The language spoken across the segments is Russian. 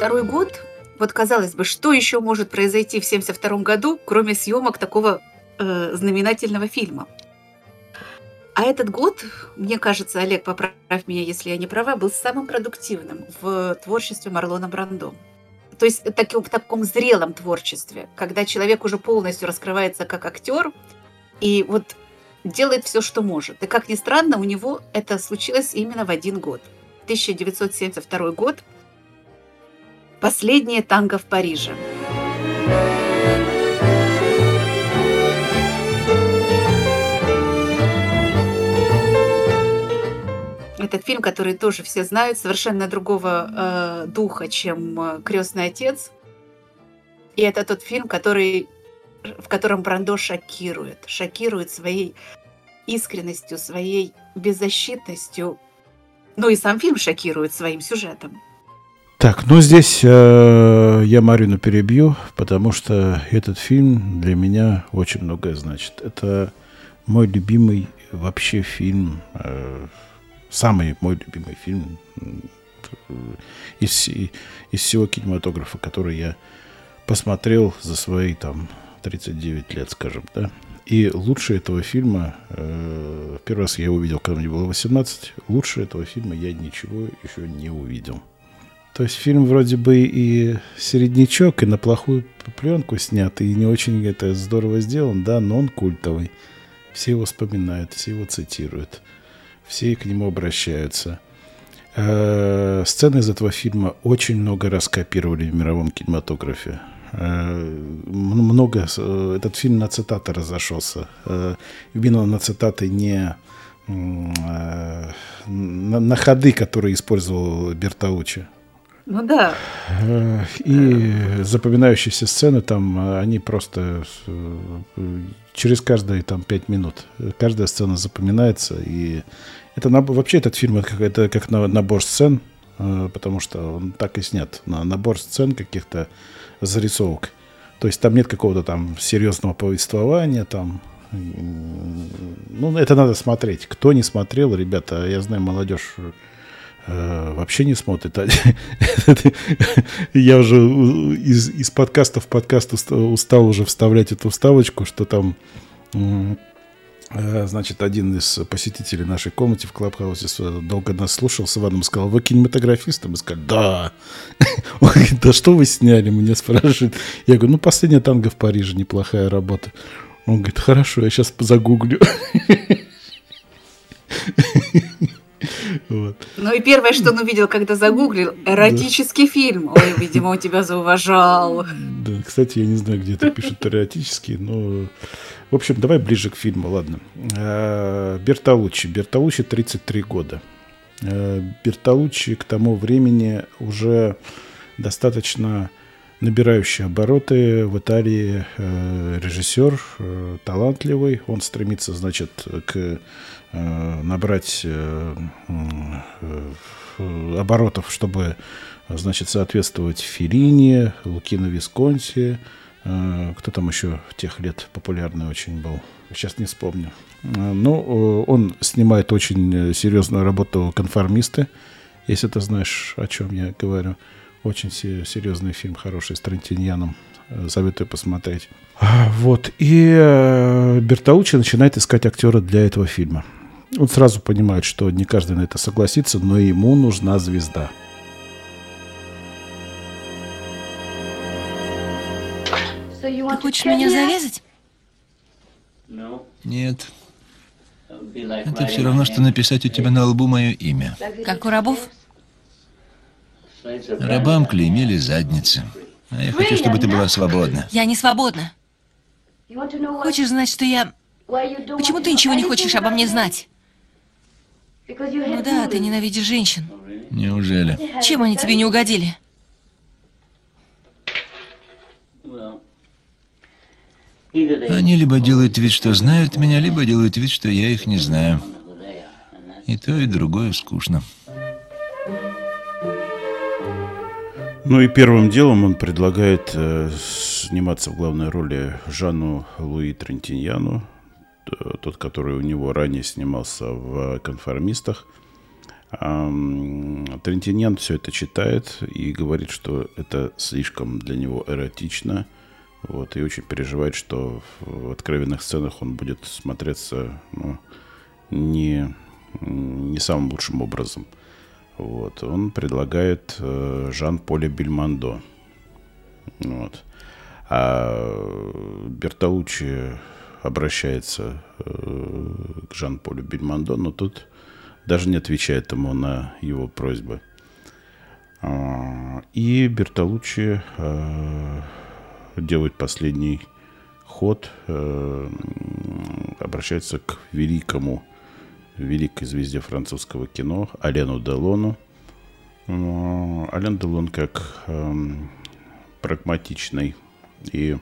72 год, вот казалось бы, что еще может произойти в 72 году, кроме съемок такого э, знаменательного фильма? А этот год, мне кажется, Олег, поправь меня, если я не права, был самым продуктивным в творчестве Марлона Брандо. То есть таки, в таком зрелом творчестве, когда человек уже полностью раскрывается как актер и вот делает все, что может. И как ни странно, у него это случилось именно в один год. 1972 год. Последнее танго в Париже. Этот фильм, который тоже все знают, совершенно другого э, духа, чем э, Крестный отец. И это тот фильм, который, в котором Брандо шокирует. Шокирует своей искренностью, своей беззащитностью. Ну и сам фильм шокирует своим сюжетом. Так, ну здесь э, я Марину перебью, потому что этот фильм для меня очень многое значит. Это мой любимый вообще фильм э, самый мой любимый фильм из, из всего кинематографа, который я посмотрел за свои там 39 лет, скажем, да. И лучше этого фильма, э, первый раз я его увидел, когда мне было 18, лучше этого фильма я ничего еще не увидел. То есть фильм вроде бы и середнячок, и на плохую пленку снят, и не очень это здорово сделан, да, но он культовый. Все его вспоминают, все его цитируют все к нему обращаются. Э, сцены из этого фильма очень много раз копировали в мировом кинематографе. Э, много, э, этот фильм на цитаты разошелся. Именно на цитаты не на, на ходы, которые использовал Бертаучи. Ну да. И запоминающиеся сцены там, они просто через каждые там пять минут. Каждая сцена запоминается, и это вообще этот фильм это, как набор сцен, э, потому что он так и снят. На набор сцен каких-то зарисовок. То есть там нет какого-то там серьезного повествования, там ну, это надо смотреть. Кто не смотрел, ребята, я знаю, молодежь э, вообще не смотрит. я уже из, из подкаста в подкаст устал уже вставлять эту вставочку, что там Э, значит, один из посетителей нашей комнаты в Клабхаусе долго нас слушал с Иваном сказал, вы кинематографисты? Мы сказали, да. Он говорит, да что вы сняли? Меня спрашивают. Я говорю, ну, последняя танго в Париже, неплохая работа. Он говорит, хорошо, я сейчас загуглю. Вот. Ну и первое, что он увидел, когда загуглил, эротический да. фильм. Ой, видимо, он тебя зауважал. Да, кстати, я не знаю, где это пишут эротический, но в общем, давай ближе к фильму, ладно. Э, Бертолуччи. Бертолуччи 33 года. Э, Бертолуччи к тому времени уже достаточно набирающий обороты в Италии э, режиссер, талантливый. Он стремится, значит, к набрать оборотов, чтобы, значит, соответствовать Филини, Лукино Висконти, Э, кто там еще тех лет популярный очень был? Сейчас не вспомню. Э, ну, он снимает очень серьезную работу «Конформисты», если ты знаешь, о чем я говорю. Очень серьезный фильм, хороший, с Трентиньяном. Э, советую посмотреть. Вот. И Бертаучи начинает искать актера для этого фильма. Он сразу понимает, что не каждый на это согласится, но ему нужна звезда. Ты хочешь меня зарезать? Нет. Это все равно, что написать у тебя на лбу мое имя. Как у рабов? Рабам клеймили задницы. А я хочу, чтобы ты была свободна. Я не свободна. Хочешь знать, что я... Почему ты ничего не хочешь обо мне знать? Ну да, ты ненавидишь женщин. Неужели? Чем они тебе не угодили? Они либо делают вид, что знают меня, либо делают вид, что я их не знаю. И то, и другое скучно. Ну и первым делом он предлагает э, сниматься в главной роли Жанну Луи Трентиньяну, тот, который у него ранее снимался в «Конформистах». Трентинен все это читает и говорит, что это слишком для него эротично. Вот, и очень переживает, что в откровенных сценах он будет смотреться ну, не, не самым лучшим образом. Вот, он предлагает э, Жан-Поля Бельмондо. Вот. А Бертолуччи обращается э, к Жан-Полю Бельмондо, но тут даже не отвечает ему на его просьбы. А, и Бертолуччи э, делает последний ход, э, обращается к великому, великой звезде французского кино Алену Делону. Ален Делон как эм, прагматичный и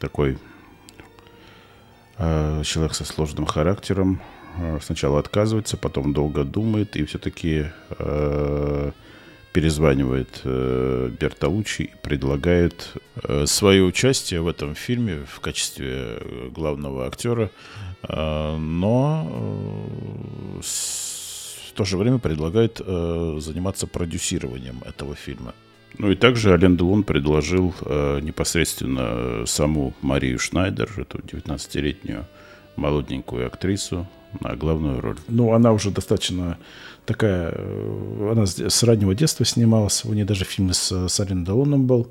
такой человек со сложным характером, Э, сначала отказывается, потом долго думает и все-таки э, перезванивает э, Бертолуччи и предлагает э, свое участие в этом фильме в качестве главного актера, э, но э, с, в то же время предлагает э, заниматься продюсированием этого фильма. Ну и также Ален Делон предложил э, непосредственно саму Марию Шнайдер, эту 19-летнюю молоденькую актрису, на главную роль. Ну, она уже достаточно такая... Э, она с раннего детства снималась. У нее даже фильм с Салин Делоном был.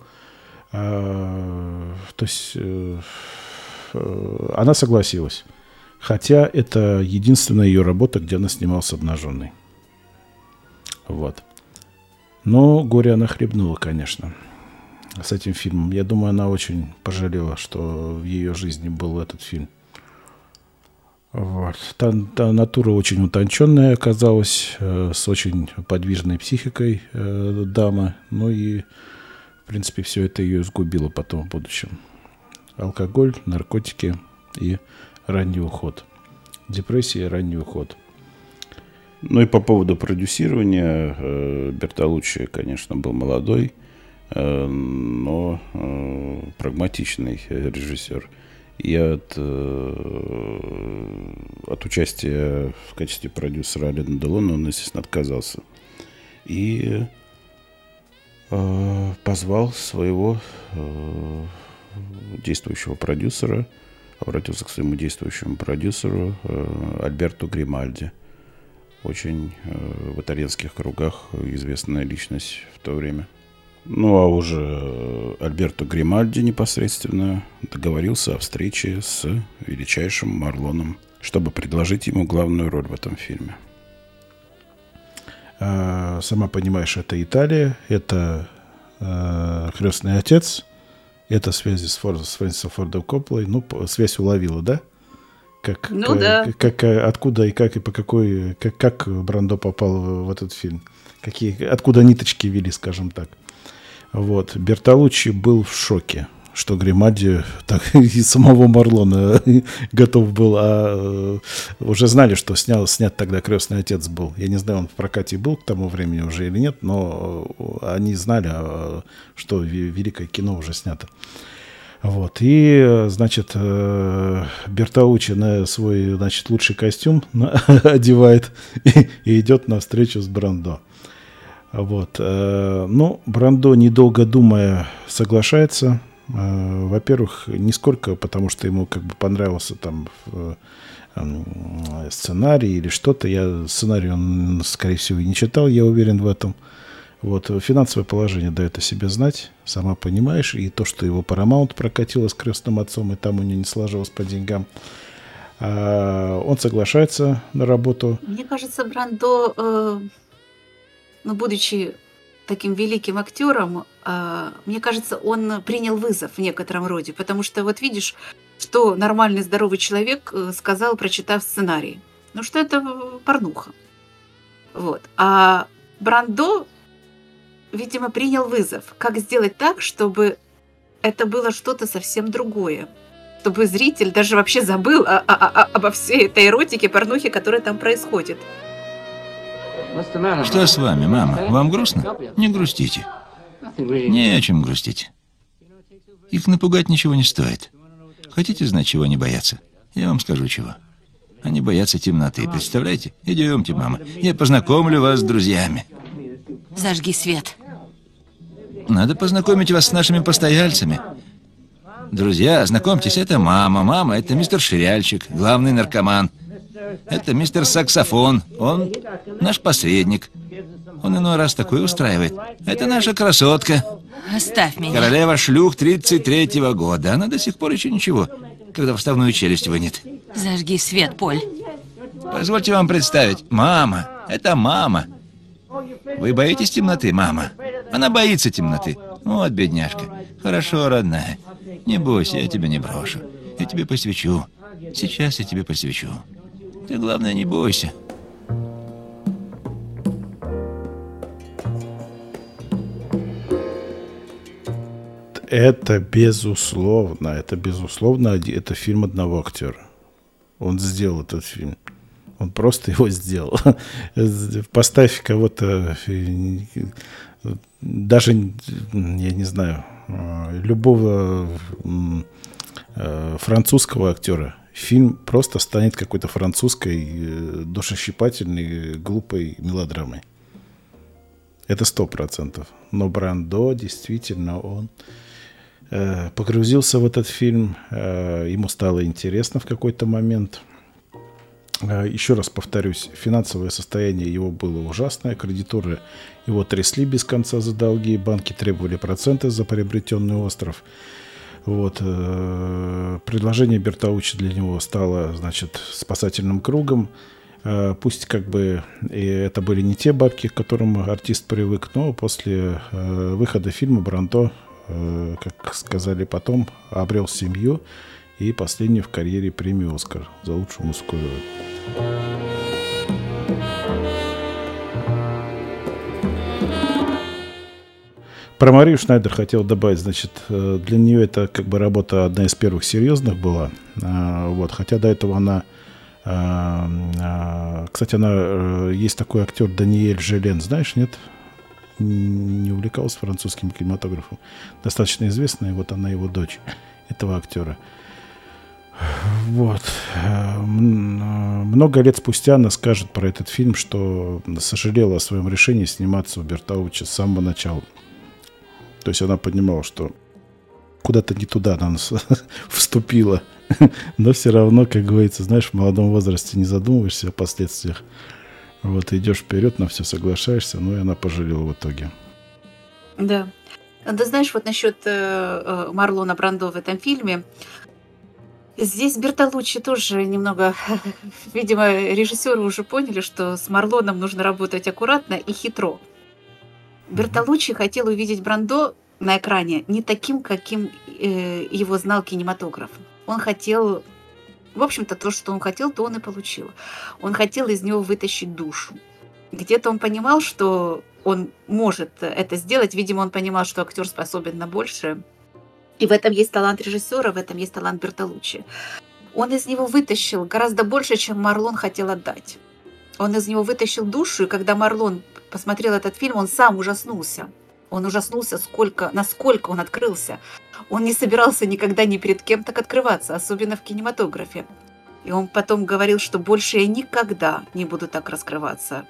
А, то есть э, э, она согласилась. Хотя это единственная ее работа, где она снималась обнаженной. Вот. Но горе она хлебнула, конечно, с этим фильмом. Я думаю, она очень пожалела, что в ее жизни был этот фильм. Вот. Та, та натура очень утонченная оказалась, э, с очень подвижной психикой э, дама. Ну и, в принципе, все это ее сгубило потом в будущем. Алкоголь, наркотики и ранний уход. Депрессия и ранний уход. Ну и по поводу продюсирования, э, Бертолуччи, конечно, был молодой, э, но э, прагматичный режиссер – и от, э, от участия в качестве продюсера Алена Делона он, естественно, отказался. И позвал своего действующего продюсера, обратился к своему действующему продюсеру э, Альберту Гримальди. Очень э, в итальянских кругах известная личность в то время. Ну, а уже э, Альберто Гримальди непосредственно договорился о встрече с величайшим Марлоном, чтобы предложить ему главную роль в этом фильме. А, сама понимаешь, это Италия, это э, крестный отец, это связи с, Фор, с Фрэнсисом Фордом Копполой. Ну, связь уловила, да? Как, ну, да. Как, откуда и как и по какой, как, как Брандо попал в, этот фильм? Какие, откуда ниточки вели, скажем так. Вот. Бертолуччи был в шоке, что Гримальди так и самого Марлона готов был, а э, уже знали, что снял, снят тогда «Крестный отец» был. Я не знаю, он в прокате был к тому времени уже или нет, но они знали, а, что великое кино уже снято. Вот. И, значит, э, Бертаучи на свой, значит, лучший костюм одевает и, и идет на встречу с Брандо. Вот. Э, ну, Брандо, недолго думая, соглашается. Э, во-первых, не сколько, потому что ему как бы понравился там сценарий или что-то. Я сценарий он, скорее всего, и не читал, я уверен в этом. Вот. Финансовое положение дает о себе знать, сама понимаешь. И то, что его Paramount прокатило с крестным отцом, и там у него не сложилось по деньгам. А он соглашается на работу. Мне кажется, Брандо э, но будучи таким великим актером, а, мне кажется, он принял вызов в некотором роде, потому что вот видишь, что нормальный здоровый человек э, сказал, прочитав сценарий. Ну что это порнуха. Вот. А Брандо, видимо, принял вызов. Как сделать так, чтобы это было что-то совсем другое? Чтобы зритель даже вообще забыл о, о, о, обо всей этой эротике, порнухе, которая там происходит. Что с вами, мама? Вам грустно? Не грустите. Не о чем грустить. Их напугать ничего не стоит. Хотите знать, чего они боятся? Я вам скажу, чего. Они боятся темноты, представляете? Идемте, мама. Я познакомлю вас с друзьями. Зажги свет. Надо познакомить вас с нашими постояльцами. Друзья, знакомьтесь, это мама. Мама, это мистер Ширяльчик, главный наркоман. Это мистер Саксофон. Он наш посредник. Он иной раз такое устраивает. Это наша красотка. Оставь меня. Королева шлюх 33-го года. Она до сих пор еще ничего, когда вставную челюсть вынет. Зажги свет, Поль. Позвольте вам представить. Мама. Это мама. Вы боитесь темноты, мама? Она боится темноты. Вот, бедняжка. Хорошо, родная. Не бойся, я тебя не брошу. Я тебе посвящу. Сейчас я тебе посвящу. Ты, главное, не бойся. Это безусловно, это безусловно, это фильм одного актера. Он сделал этот фильм. Он просто его сделал. Поставь кого-то, даже, я не знаю, любого э, французского актера, фильм просто станет какой-то французской, э, душещипательной, глупой мелодрамой. Это сто процентов. Но Брандо действительно он э, погрузился в этот фильм, э, ему стало интересно в какой-то момент. Э, еще раз повторюсь, финансовое состояние его было ужасное, кредиторы его трясли без конца за долги, банки требовали проценты за приобретенный остров. Вот. Э, предложение Бертаучи для него стало, значит, спасательным кругом. Э, пусть как бы и это были не те бабки, к которым артист привык, но после выхода фильма Бранто, как сказали потом, обрел семью и последнюю в карьере премию «Оскар» за лучшую мужскую роль. Про Марию Шнайдер хотел добавить, значит, э, для нее это как бы работа одна из первых серьезных была, а, вот, хотя до этого она, а, а, кстати, она, э, есть такой актер Даниэль Желен, знаешь, нет? Не увлекался французским кинематографом, достаточно известная, вот она его дочь, этого актера. Вот. Э, много лет спустя она скажет про этот фильм, что сожалела о своем решении сниматься у Бертауча с самого начала. То есть она понимала, что куда-то не туда она вступила. Но все равно, как говорится, знаешь, в молодом возрасте не задумываешься о последствиях. Вот идешь вперед, на все соглашаешься, ну и она пожалела в итоге. Да. Да знаешь, вот насчет э, э, Марлона Брандо в этом фильме, Здесь Бертолуччи тоже немного, видимо, режиссеры уже поняли, что с Марлоном нужно работать аккуратно и хитро. Бертолуччи хотел увидеть Брандо на экране не таким, каким э, его знал кинематограф. Он хотел, в общем-то, то, что он хотел, то он и получил. Он хотел из него вытащить душу. Где-то он понимал, что он может это сделать. Видимо, он понимал, что актер способен на большее. И в этом есть талант режиссера, в этом есть талант Бертолуччи. Он из него вытащил гораздо больше, чем Марлон хотел отдать. Он из него вытащил душу, и когда Марлон посмотрел этот фильм, он сам ужаснулся. Он ужаснулся, сколько, насколько он открылся. Он не собирался никогда ни перед кем так открываться, особенно в кинематографе. И он потом говорил, что больше я никогда не буду так раскрываться.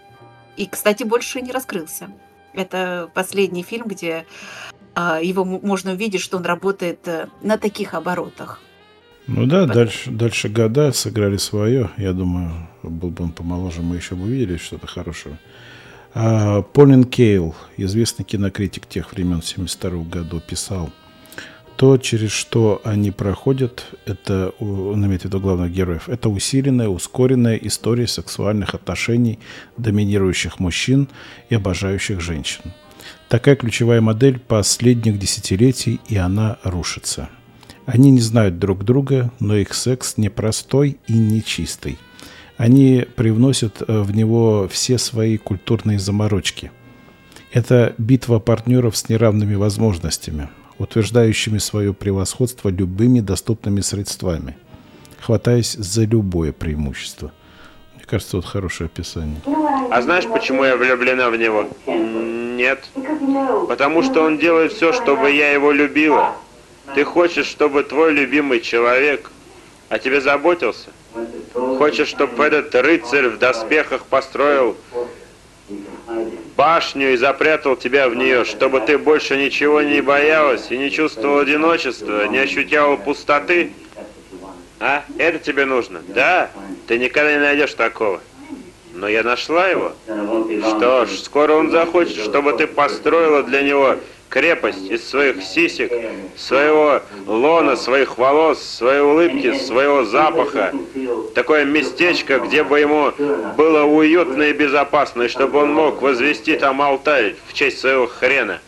И, кстати, больше не раскрылся. Это последний фильм, где его можно увидеть, что он работает э, на таких оборотах. Ну да, Потом... дальше, дальше года сыграли свое. Я думаю, был бы он помоложе, мы еще бы увидели что-то хорошее. А, Полин Кейл, известный кинокритик тех времен, 72 году, писал, то, через что они проходят, это, он имеет в виду главных героев, это усиленная, ускоренная история сексуальных отношений доминирующих мужчин и обожающих женщин. Такая ключевая модель последних десятилетий, и она рушится. Они не знают друг друга, но их секс непростой и нечистый. Они привносят э, в него все свои культурные заморочки. Это битва партнеров с неравными возможностями, утверждающими свое превосходство любыми доступными средствами, хватаясь за любое преимущество. Мне кажется, вот хорошее описание. А знаешь, почему я влюблена в него? Нет. Потому что он делает все, чтобы я его любила. Ты хочешь, чтобы твой любимый человек о тебе заботился? Хочешь, чтобы этот рыцарь в доспехах построил башню и запрятал тебя в нее, чтобы ты больше ничего не боялась и не чувствовал одиночества, не ощущала пустоты? А? Это тебе нужно? Да? Ты никогда не найдешь такого. Но я нашла его. Что ж, скоро он захочет, чтобы ты построила для него крепость из своих сисек, своего лона, своих волос, своей улыбки, своего запаха. Такое местечко, где бы ему было уютно и безопасно, и чтобы он мог возвести там алтарь в честь своего хрена.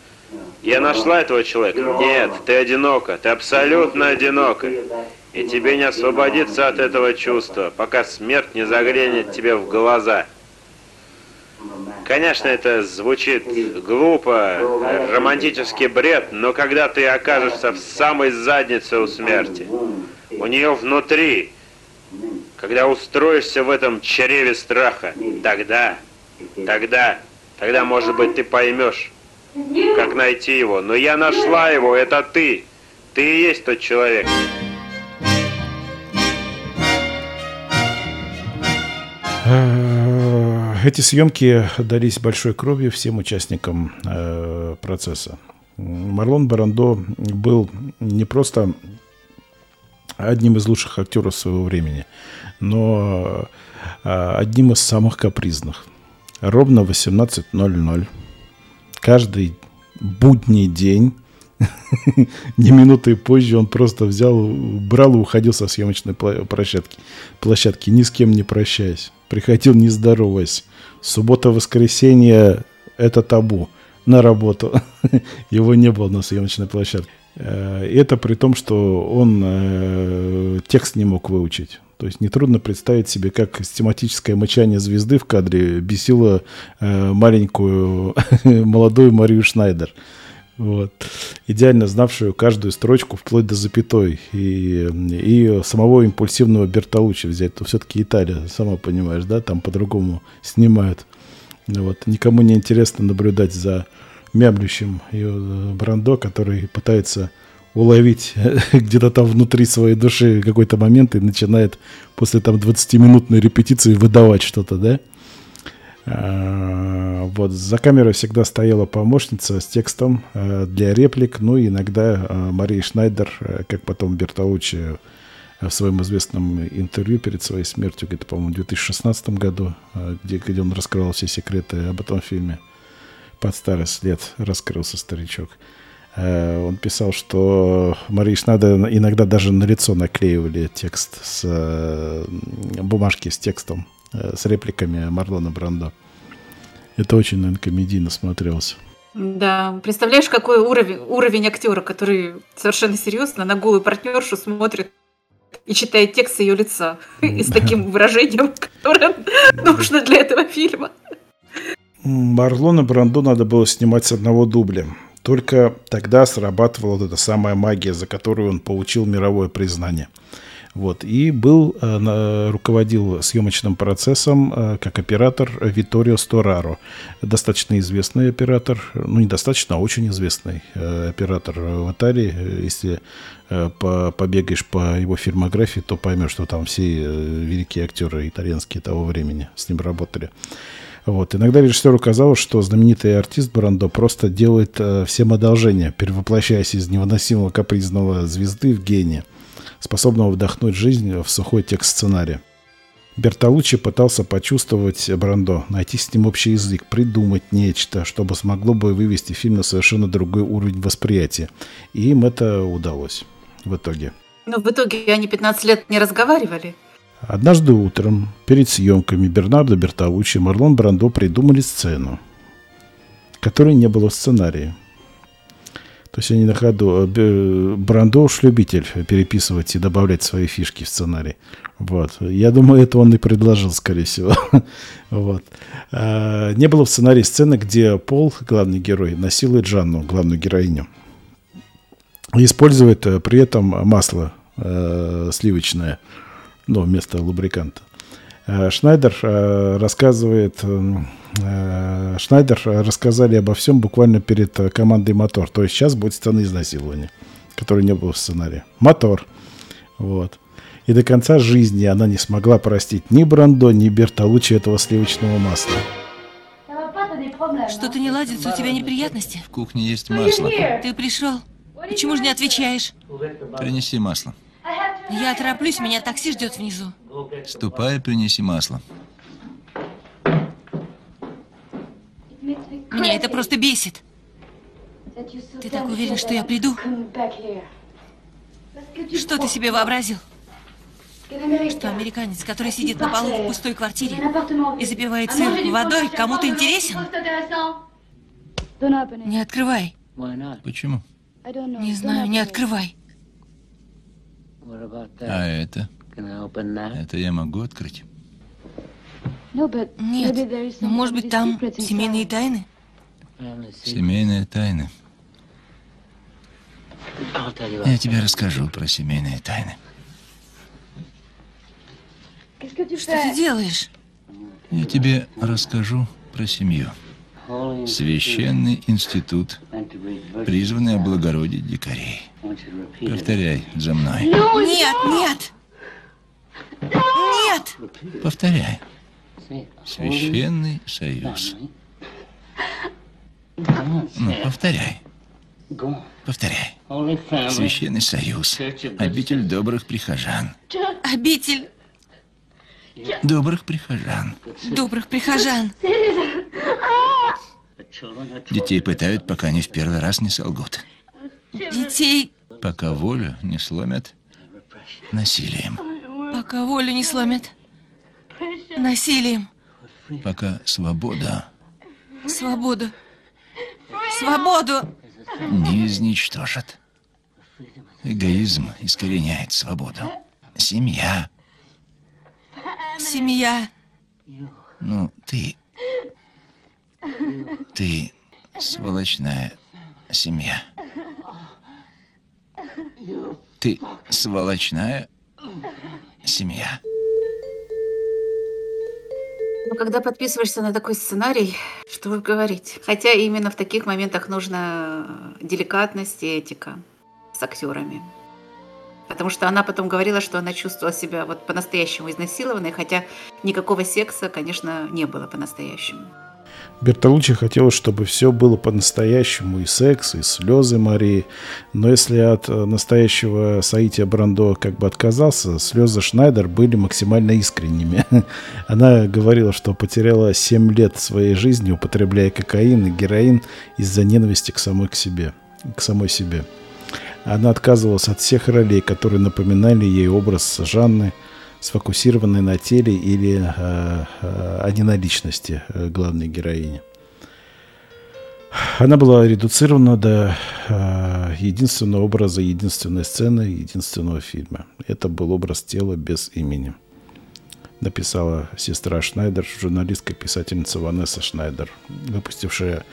Я нашла этого человека? Нет, ты одинока, ты абсолютно одинока. И тебе не освободиться от этого чувства, пока смерть не заглянет тебе в глаза. Конечно, это звучит глупо, романтический бред, но когда ты окажешься в самой заднице у смерти, у нее внутри, когда устроишься в этом чреве страха, тогда, тогда, тогда, может быть, ты поймешь, как найти его. Но я нашла его, это ты. Ты и есть тот человек. Эти съемки дались большой кровью всем участникам э, процесса. Марлон Барандо был не просто одним из лучших актеров своего времени, но э, одним из самых капризных. Ровно 18.00 каждый будний день ни минуты позже он просто взял, брал и уходил со съемочной площадки, площадки, ни с кем не прощаясь. Приходил не здороваясь. Суббота-воскресенье – это табу на работу. Его не было на съемочной площадке. Э, это при том, что он э, текст не мог выучить. То есть нетрудно представить себе, как тематическое мычание звезды в кадре бесило э, маленькую молодую Марию Шнайдер. Вот. Идеально знавшую каждую строчку вплоть до запятой. И, и самого импульсивного Бертолуччи взять. То все-таки Италия, сама понимаешь, да, там по-другому снимают. Вот. Никому не интересно наблюдать за мямлющим э, Брандо, который пытается уловить где-то там внутри своей души какой-то момент и начинает после там 20-минутной репетиции выдавать что-то, да? А, вот, за камерой всегда стояла помощница с текстом э, для реплик, ну и иногда э, Мария Шнайдер, э, как потом Бертаучи в своем известном интервью перед своей смертью, где-то, по-моему, в 2016 году, где, где он раскрывал все секреты об этом фильме, под старость лет раскрылся старичок. Он писал, что Марии Шнайдер иногда даже на лицо наклеивали текст с бумажки с текстом с репликами Марлона Брандо. Это очень, наверное, комедийно смотрелось. Да, представляешь, какой уровень, уровень актера, который совершенно серьезно на голую партнершу смотрит и читает текст ее лица и с таким выражением, которое нужно для этого фильма. Марлона Брандо надо было снимать с одного дубля. Только тогда срабатывала вот эта самая магия, за которую он получил мировое признание – вот. И был, э, руководил съемочным процессом э, как оператор Виторио Стораро. Достаточно известный оператор, ну, недостаточно, а очень известный э, оператор в Италии. Если побегаешь по его фильмографии, то поймешь, что там все великие актеры итальянские того времени с ним работали. Вот. Иногда режиссеру казалось, что знаменитый артист Брандо просто делает э, всем одолжение, перевоплощаясь из невыносимого капризного звезды в гения – способного вдохнуть жизнь в сухой текст сценария. Бертолуччи пытался почувствовать Брандо, найти с ним общий язык, придумать нечто, чтобы смогло бы вывести фильм на совершенно другой уровень восприятия. И им это удалось в итоге. Но в итоге они 15 лет не разговаривали. Однажды утром, перед съемками, Бернардо Бертолуччи и Марлон Брандо придумали сцену, которой не было в сценарии. То есть они на ходу... Э, Брандо уж любитель переписывать и добавлять свои фишки в сценарий. Вот. Я думаю, это он и предложил, скорее всего. вот. А, не было в сценарии сцены, где Пол, главный герой, насилует Жанну, главную героиню. И использует э, при этом масло э, сливочное, ну, вместо лубриканта. А Шнайдер э, рассказывает Э, Шнайдер рассказали обо всем буквально перед э, командой «Мотор». То есть сейчас будет сцена изнасилования, которой не было в сценарии. «Мотор». Вот. И до конца жизни она не смогла простить ни Брандо, ни Бертолуччи этого сливочного масла. Что-то не ладится, у тебя неприятности? В кухне есть масло. Ты пришел? Почему же не отвечаешь? Принеси масло. Я тороплюсь, меня такси ждет внизу. Ступай принеси масло. Меня это просто бесит. Ты так уверен, что я приду? Что ты себе вообразил? Что американец, который сидит на полу в пустой квартире и запивает сыр водой, кому-то интересен? Не открывай. Почему? Не знаю, не открывай. А это? Это я могу открыть? Нет, но может быть там семейные тайны? Семейные тайны. Я тебе расскажу про семейные тайны. Что ты делаешь? Я тебе расскажу про семью. Священный институт, призванный облагородить дикарей. Повторяй за мной. Нет, нет! Нет! Повторяй. Священный союз. Ну, повторяй. Повторяй. Священный союз. Обитель добрых прихожан. Обитель Добрых прихожан. добрых прихожан. Детей пытают, пока они в первый раз не солгут. Детей, Пока волю не сломят насилием. пока волю не сломят. Насилием. Пока свобода Свободу. Свободу. не изничтожат. Эгоизм искореняет свободу. Семья. Семья. Ну, ты... Ты сволочная семья. Ты сволочная семья. Но когда подписываешься на такой сценарий, что уж говорить. Хотя именно в таких моментах нужна деликатность и этика с актерами. Потому что она потом говорила, что она чувствовала себя вот по-настоящему изнасилованной, хотя никакого секса, конечно, не было по-настоящему. Бертолуччи хотелось, чтобы все было по-настоящему, и секс, и слезы Марии. Но если от э, настоящего Саития Брандо как бы отказался, слезы Шнайдер были максимально искренними. Она говорила, что потеряла 7 лет своей жизни, употребляя кокаин и героин из-за ненависти к самой к себе, к самой себе. Она отказывалась от всех ролей, которые напоминали ей образ Жанны, сфокусированной на теле или э, э, а не на личности э, главной героини. Она была редуцирована до э, единственного образа, единственной сцены, единственного фильма. Это был образ тела без имени. Написала сестра Шнайдер, журналистка и писательница Ванесса Шнайдер, выпустившая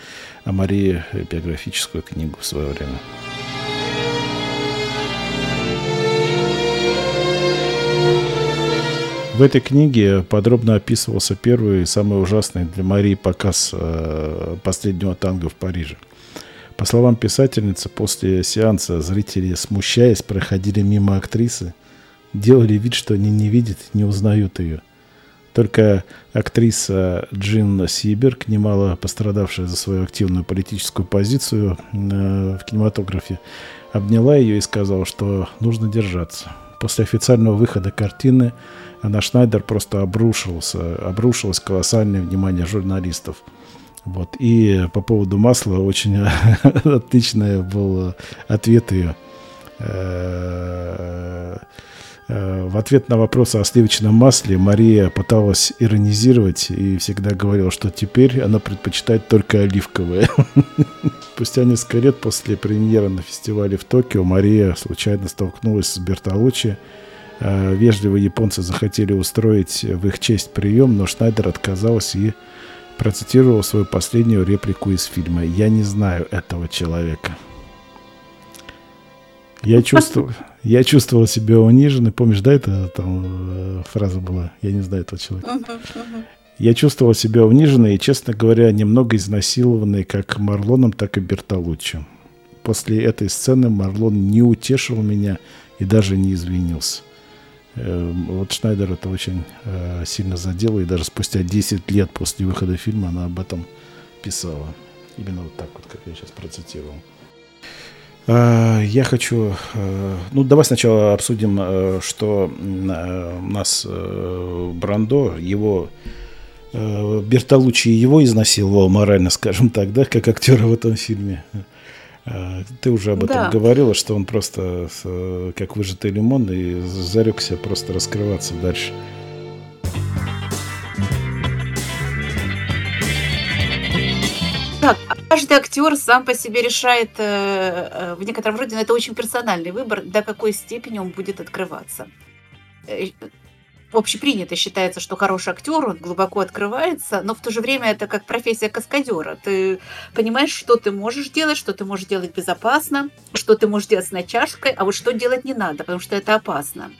о Марии биографическую книгу в свое время. В этой книге подробно описывался первый и самый ужасный для Марии показ э, последнего танго в Париже. По словам писательницы, после сеанса зрители, смущаясь, проходили мимо актрисы, делали вид, что они не видят не узнают ее. Только актриса Джин Сиберг, немало пострадавшая за свою активную политическую позицию э, в кинематографе, обняла ее и сказала, что нужно держаться. После официального выхода картины на Шнайдер просто обрушился, обрушилось колоссальное внимание журналистов. Вот. И по поводу масла очень отличный был ответ ее. Э, э, в ответ на вопрос о сливочном масле Мария пыталась иронизировать и всегда говорила, что теперь она предпочитает только оливковое. Спустя несколько лет после премьеры на фестивале в Токио Мария случайно столкнулась с Бертолуччи, вежливые японцы захотели устроить в их честь прием, но Шнайдер отказался и процитировал свою последнюю реплику из фильма «Я не знаю этого человека». Я чувствовал, я чувствовал себя униженной. Помнишь, да, это там э, фраза была? Я не знаю этого человека. Я чувствовал себя униженной и, честно говоря, немного изнасилованной как Марлоном, так и Бертолуччи. После этой сцены Марлон не утешил меня и даже не извинился. Э, вот Шнайдер это очень э, сильно задело, и даже спустя 10 лет после выхода фильма она об этом писала. Именно вот так вот, как я сейчас процитировал. Э, я хочу... Э, ну, давай сначала обсудим, что у нас Брандо, его... Бертолуччи его изнасиловал морально, скажем так, да, как актера в этом фильме. Ты уже об этом да. говорила, что он просто как выжатый лимон и зарекся просто раскрываться дальше. Так, каждый актер сам по себе решает э, э, в некотором роде, но это очень персональный выбор, до какой степени он будет открываться. Э, общепринято считается, что хороший актер, он глубоко открывается, но в то же время это как профессия каскадера. Ты понимаешь, что ты можешь делать, что ты можешь делать безопасно, что ты можешь делать с натяжкой, а вот что делать не надо, потому что это опасно.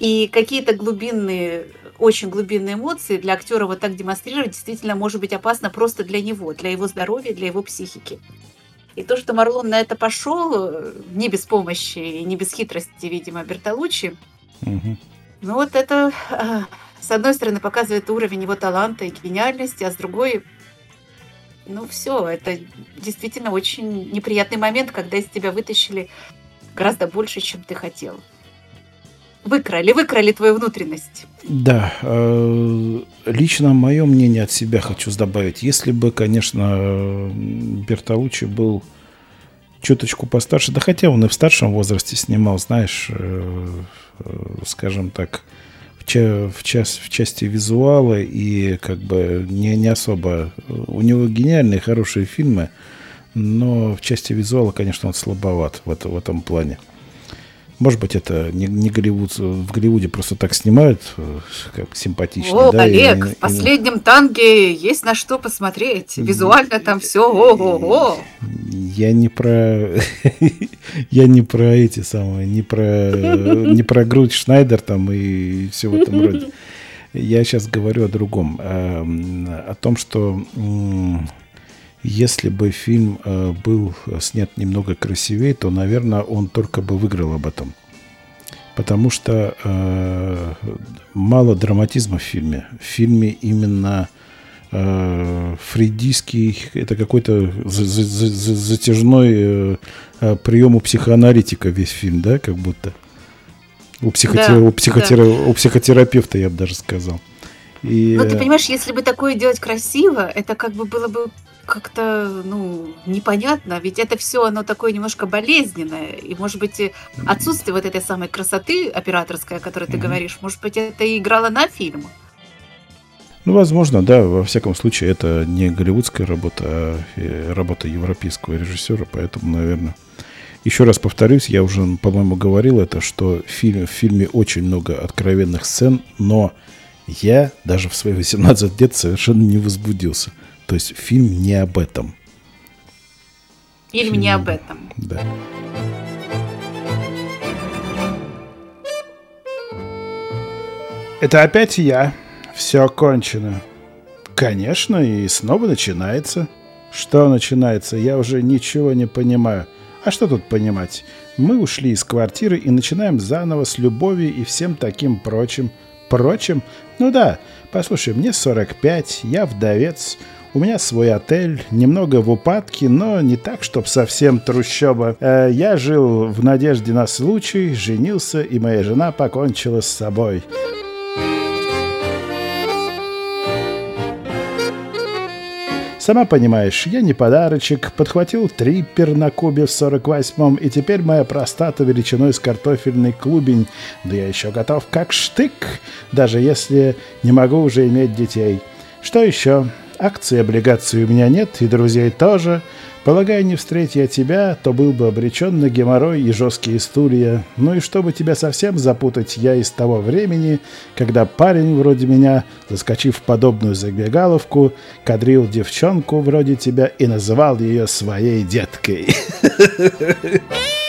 И какие-то глубинные, очень глубинные эмоции для актера вот так демонстрировать действительно может быть опасно просто для него, для его здоровья, для его психики. И то, что Марлон на это пошел, не без помощи и не без хитрости, видимо, Бертолуччи, угу. Ну вот это, а, с одной стороны, показывает уровень его таланта и гениальности, а с другой, ну все, это действительно очень неприятный момент, когда из тебя вытащили гораздо больше, чем ты хотел выкрали, выкрали твою внутренность. Да, э, лично мое мнение от себя хочу добавить. Если бы, конечно, Бертолуччи был чуточку постарше, да хотя он и в старшем возрасте снимал, знаешь, э, э, скажем так, в, ча в, час, в части визуала и как бы не, не особо... У него гениальные, хорошие фильмы, но в части визуала, конечно, он слабоват в, это, в этом плане. Может быть, это не, не Голливуд, в Голливуде просто так снимают, э, как симпатично. О, да, Олег, и, в последнем и... танге есть на что посмотреть. Визуально там все ого-го. Я не про... Я не про эти самые, не про, не про грудь Шнайдер там и все в этом роде. Я сейчас говорю о другом. О, о том, что если бы фильм э, был снят немного красивее, то, наверное, он только бы выиграл об этом. Потому что э, мало драматизма в фильме. В фильме именно э, фрейдийский, это какой-то затяжной э, э, прием у психоаналитика весь фильм, да, как будто. У, психотер... да, у, психотер... да. у психотерапевта, я бы даже сказал. И... Но ты понимаешь, если бы такое делать красиво, это как бы было бы как-то, ну, непонятно, ведь это все, оно такое немножко болезненное, и, может быть, отсутствие вот этой самой красоты операторской, о которой ты mm-hmm. говоришь, может быть, это и играло на фильм. Ну, возможно, да. Во всяком случае, это не голливудская работа, а э, работа европейского режиссера, поэтому, наверное... Еще раз повторюсь, я уже, по-моему, говорил это, что в фильме, в фильме очень много откровенных сцен, но я даже в свои 18 лет совершенно не возбудился. То есть фильм не об этом. Фильм, фильм... не об этом. Да. Это опять я. Все кончено. Конечно, и снова начинается. Что начинается? Я уже ничего не понимаю. А что тут понимать? Мы ушли из квартиры и начинаем заново с любовью и всем таким прочим. Прочим? Ну да, послушай, мне 45, я вдовец, у меня свой отель, немного в упадке, но не так, чтоб совсем трущоба. Э, я жил в надежде на случай, женился, и моя жена покончила с собой. Сама понимаешь, я не подарочек, подхватил триппер на кубе в 48-м, и теперь моя простата величиной с картофельный клубень. Да я еще готов как штык, даже если не могу уже иметь детей. Что еще? Акций и облигаций у меня нет, и друзей тоже. Полагаю, не встреть я тебя, то был бы обречен на геморрой и жесткие стулья. Ну и чтобы тебя совсем запутать, я из того времени, когда парень вроде меня, заскочив в подобную забегаловку, кадрил девчонку вроде тебя и называл ее своей деткой.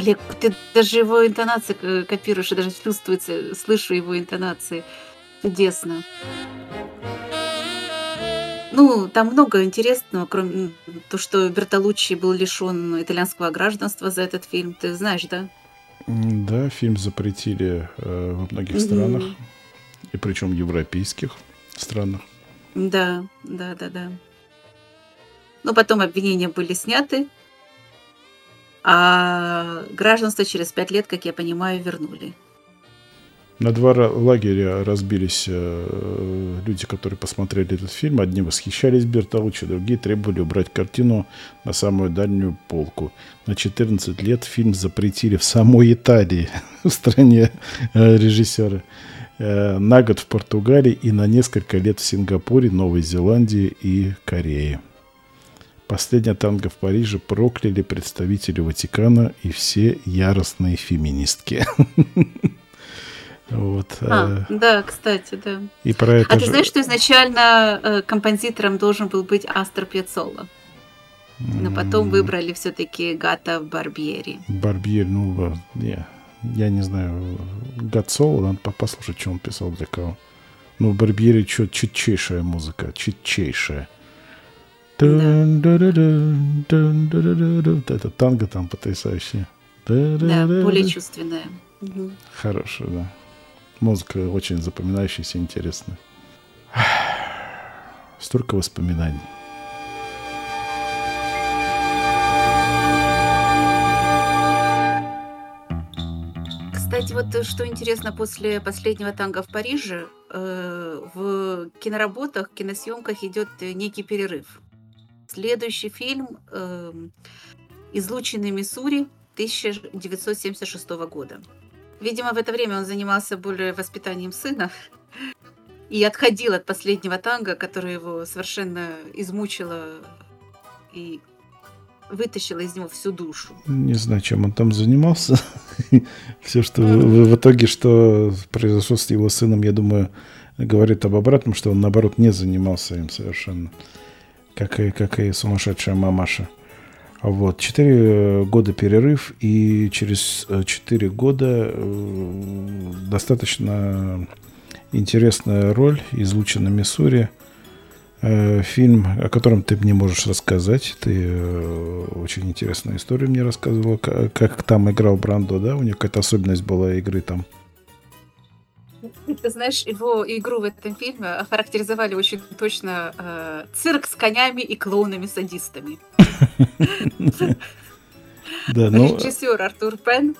Олег, ты даже его интонации копируешь, и даже чувствуется, слышу его интонации. Чудесно. Ну, там много интересного, кроме то, что Бертолуччи был лишен итальянского гражданства за этот фильм. Ты знаешь, да? Да, фильм запретили э, во многих mm-hmm. странах, и причем европейских странах. Да, да, да, да. Но потом обвинения были сняты, а гражданство через пять лет, как я понимаю, вернули. На два лагеря разбились э, люди, которые посмотрели этот фильм. Одни восхищались Бертолуччи, другие требовали убрать картину на самую дальнюю полку. На 14 лет фильм запретили в самой Италии, в стране э, режиссера. Э, на год в Португалии и на несколько лет в Сингапуре, Новой Зеландии и Корее. Последняя танго в Париже прокляли представители Ватикана и все яростные феминистки. Вот. А, э, да, кстати, да. И про это а же... ты знаешь, что изначально э, композитором должен был быть Астер Пьяцолло? Но потом выбрали все-таки Гата Барбьери. Барбьери, ну, я, я не знаю, Гацоло, надо послушать, что он писал для кого. Ну, Барбьери чё, чутчайшая музыка, чутчайшая. Да. Это танго там потрясающее. Да, более чувственное. Хорошо, да. Музыка очень запоминающаяся и интересная. Столько воспоминаний. Кстати, вот э, что интересно, после последнего танга в Париже э, в киноработах, киносъемках идет э, некий перерыв. Следующий фильм э, «Излученный Миссури» 1976 года. Видимо, в это время он занимался более воспитанием сына и отходил от последнего танга, которое его совершенно измучило и вытащило из него всю душу. Не знаю, чем он там занимался. Все, что в, итоге, что произошло с его сыном, я думаю, говорит об обратном, что он, наоборот, не занимался им совершенно. Как и, как и сумасшедшая мамаша. Вот, 4 э, года перерыв, и через 4 э, года э, достаточно интересная роль излучена Миссури. Фильм, о котором ты мне можешь рассказать. Ты очень интересную историю мне рассказывала, как, там играл Брандо, да? У него какая-то особенность была игры там. Ты знаешь, его игру в этом фильме охарактеризовали очень точно э, цирк с конями и клоунами-садистами. Ну... Режиссер Артур Пен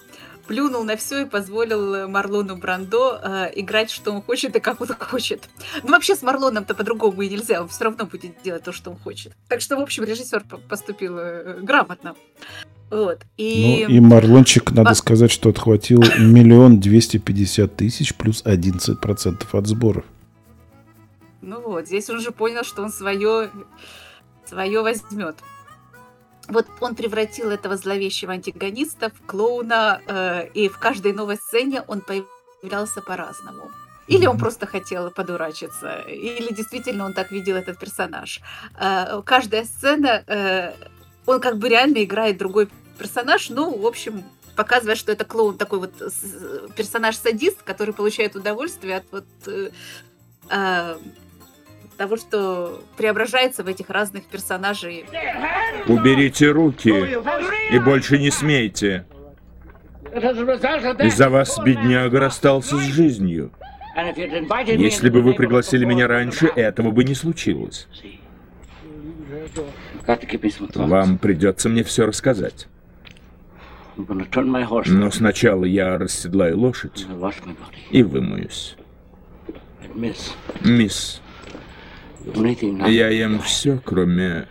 плюнул на все и позволил Марлону Брандо э, играть, что он хочет и как он хочет. Ну, вообще, с Марлоном-то по-другому и нельзя, он все равно будет делать то, что он хочет. Так что, в общем, режиссер поступил э, грамотно. Вот. И... Ну, и Марлончик, надо а... сказать, что отхватил миллион двести пятьдесят тысяч плюс одиннадцать процентов от сборов. Ну вот, здесь он уже понял, что он свое, свое возьмет. Вот он превратил этого зловещего антагониста в клоуна, э, и в каждой новой сцене он появлялся по-разному. Или он просто хотел подурачиться, или действительно он так видел этот персонаж. Э, каждая сцена, э, он как бы реально играет другой персонаж, ну, в общем, показывает, что это клоун такой вот персонаж-садист, который получает удовольствие от вот э, э, того, что преображается в этих разных персонажей. Уберите руки и больше не смейте. Из-за вас бедняга расстался с жизнью. Если бы вы пригласили меня раньше, этого бы не случилось. Вам придется мне все рассказать. Но сначала я расседлаю лошадь и вымоюсь. Мисс, я ем все, кроме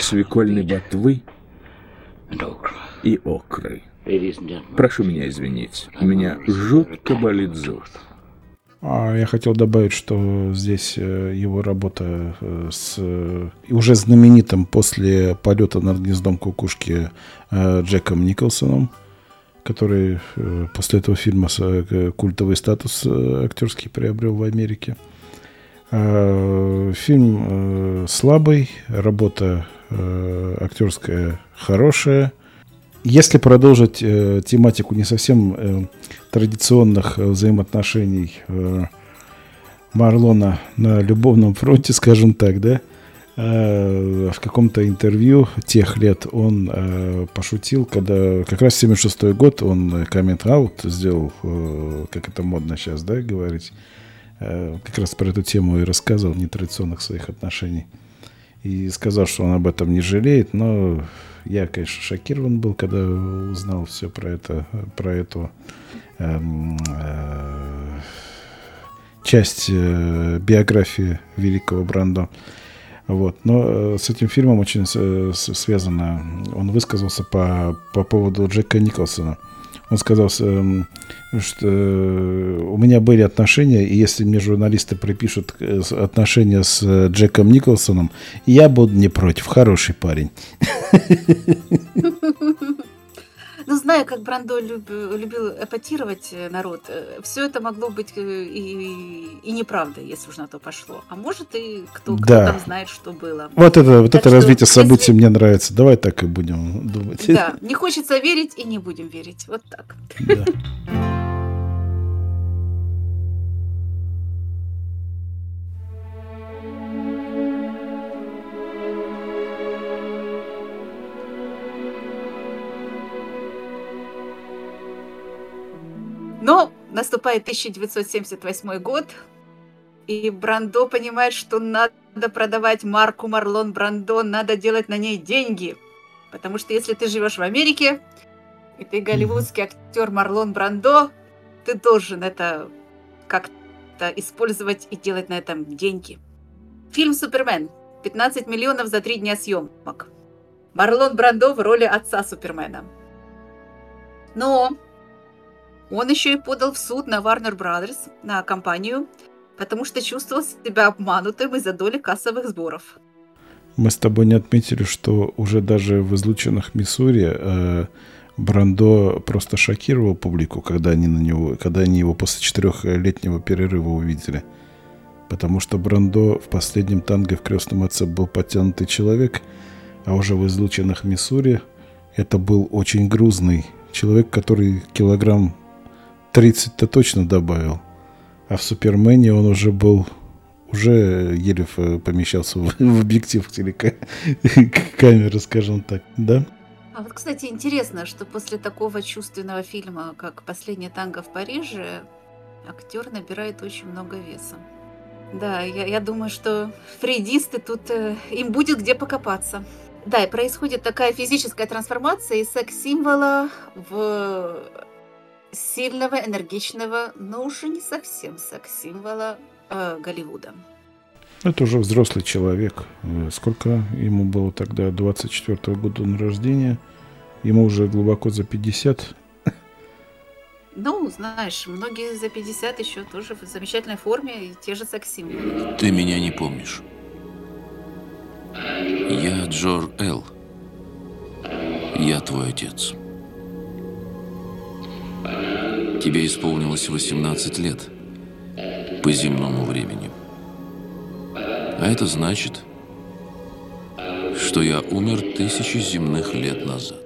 свекольной ботвы и окры. Прошу меня извинить, у меня жутко болит зуб. А я хотел добавить, что здесь э, его работа э, с уже знаменитым после полета над гнездом кукушки э, Джеком Николсоном, который после этого фильма культовый статус актерский приобрел в Америке. Фильм слабый, работа актерская хорошая – если продолжить э, тематику не совсем э, традиционных э, взаимоотношений э, Марлона на любовном фронте, скажем так, да, э, в каком-то интервью тех лет он э, пошутил, когда как раз 76 год он коммент-аут сделал, э, как это модно сейчас, да, говорить, э, как раз про эту тему и рассказывал нетрадиционных своих отношений. И сказал, что он об этом не жалеет, но я, конечно, шокирован был, когда узнал все про это, про эту эм, э, часть э, биографии великого Брандо. Вот. Но э, с этим фильмом очень э, связано. Он высказался по, по поводу Джека Николсона. Он сказал, эм, что у меня были отношения, и если мне журналисты припишут отношения с Джеком Николсоном, я буду не против. Хороший парень. Ну, зная, как Брандо люб, любил эпатировать э, народ, э, все это могло быть э, и, и неправда, если уж на то пошло. А может и кто, кто да. там знает, что было. Вот это, вот это развитие событий если... мне нравится. Давай так и будем думать. Да, не хочется верить и не будем верить. Вот так. Да. Но наступает 1978 год, и Брандо понимает, что надо продавать марку Марлон Брандо, надо делать на ней деньги. Потому что если ты живешь в Америке, и ты голливудский актер Марлон Брандо, ты должен это как-то использовать и делать на этом деньги. Фильм «Супермен». 15 миллионов за три дня съемок. Марлон Брандо в роли отца Супермена. Но он еще и подал в суд на Warner Brothers, на компанию, потому что чувствовал себя обманутым из-за доли кассовых сборов. Мы с тобой не отметили, что уже даже в излученных Миссури э, Брандо просто шокировал публику, когда они, на него, когда они его после четырехлетнего перерыва увидели. Потому что Брандо в последнем танго в «Крестном отце» был подтянутый человек, а уже в излученных Миссури это был очень грузный человек, который килограмм 30-то точно добавил. А в Супермене он уже был уже еле помещался в, в объектив телекамеры, скажем так, да? А вот, кстати, интересно, что после такого чувственного фильма, как «Последний танго в Париже», актер набирает очень много веса. Да, я, я думаю, что фрейдисты тут, э, им будет где покопаться. Да, и происходит такая физическая трансформация из секс-символа в сильного, энергичного, но уже не совсем секс-символа э, Голливуда. Это уже взрослый человек. Э, сколько ему было тогда? 24 года на рождения. Ему уже глубоко за 50. Ну, знаешь, многие за 50 еще тоже в замечательной форме и те же секс-символы. Ты меня не помнишь. Я Джор Эл. Я твой отец. Тебе исполнилось 18 лет по земному времени. А это значит, что я умер тысячи земных лет назад.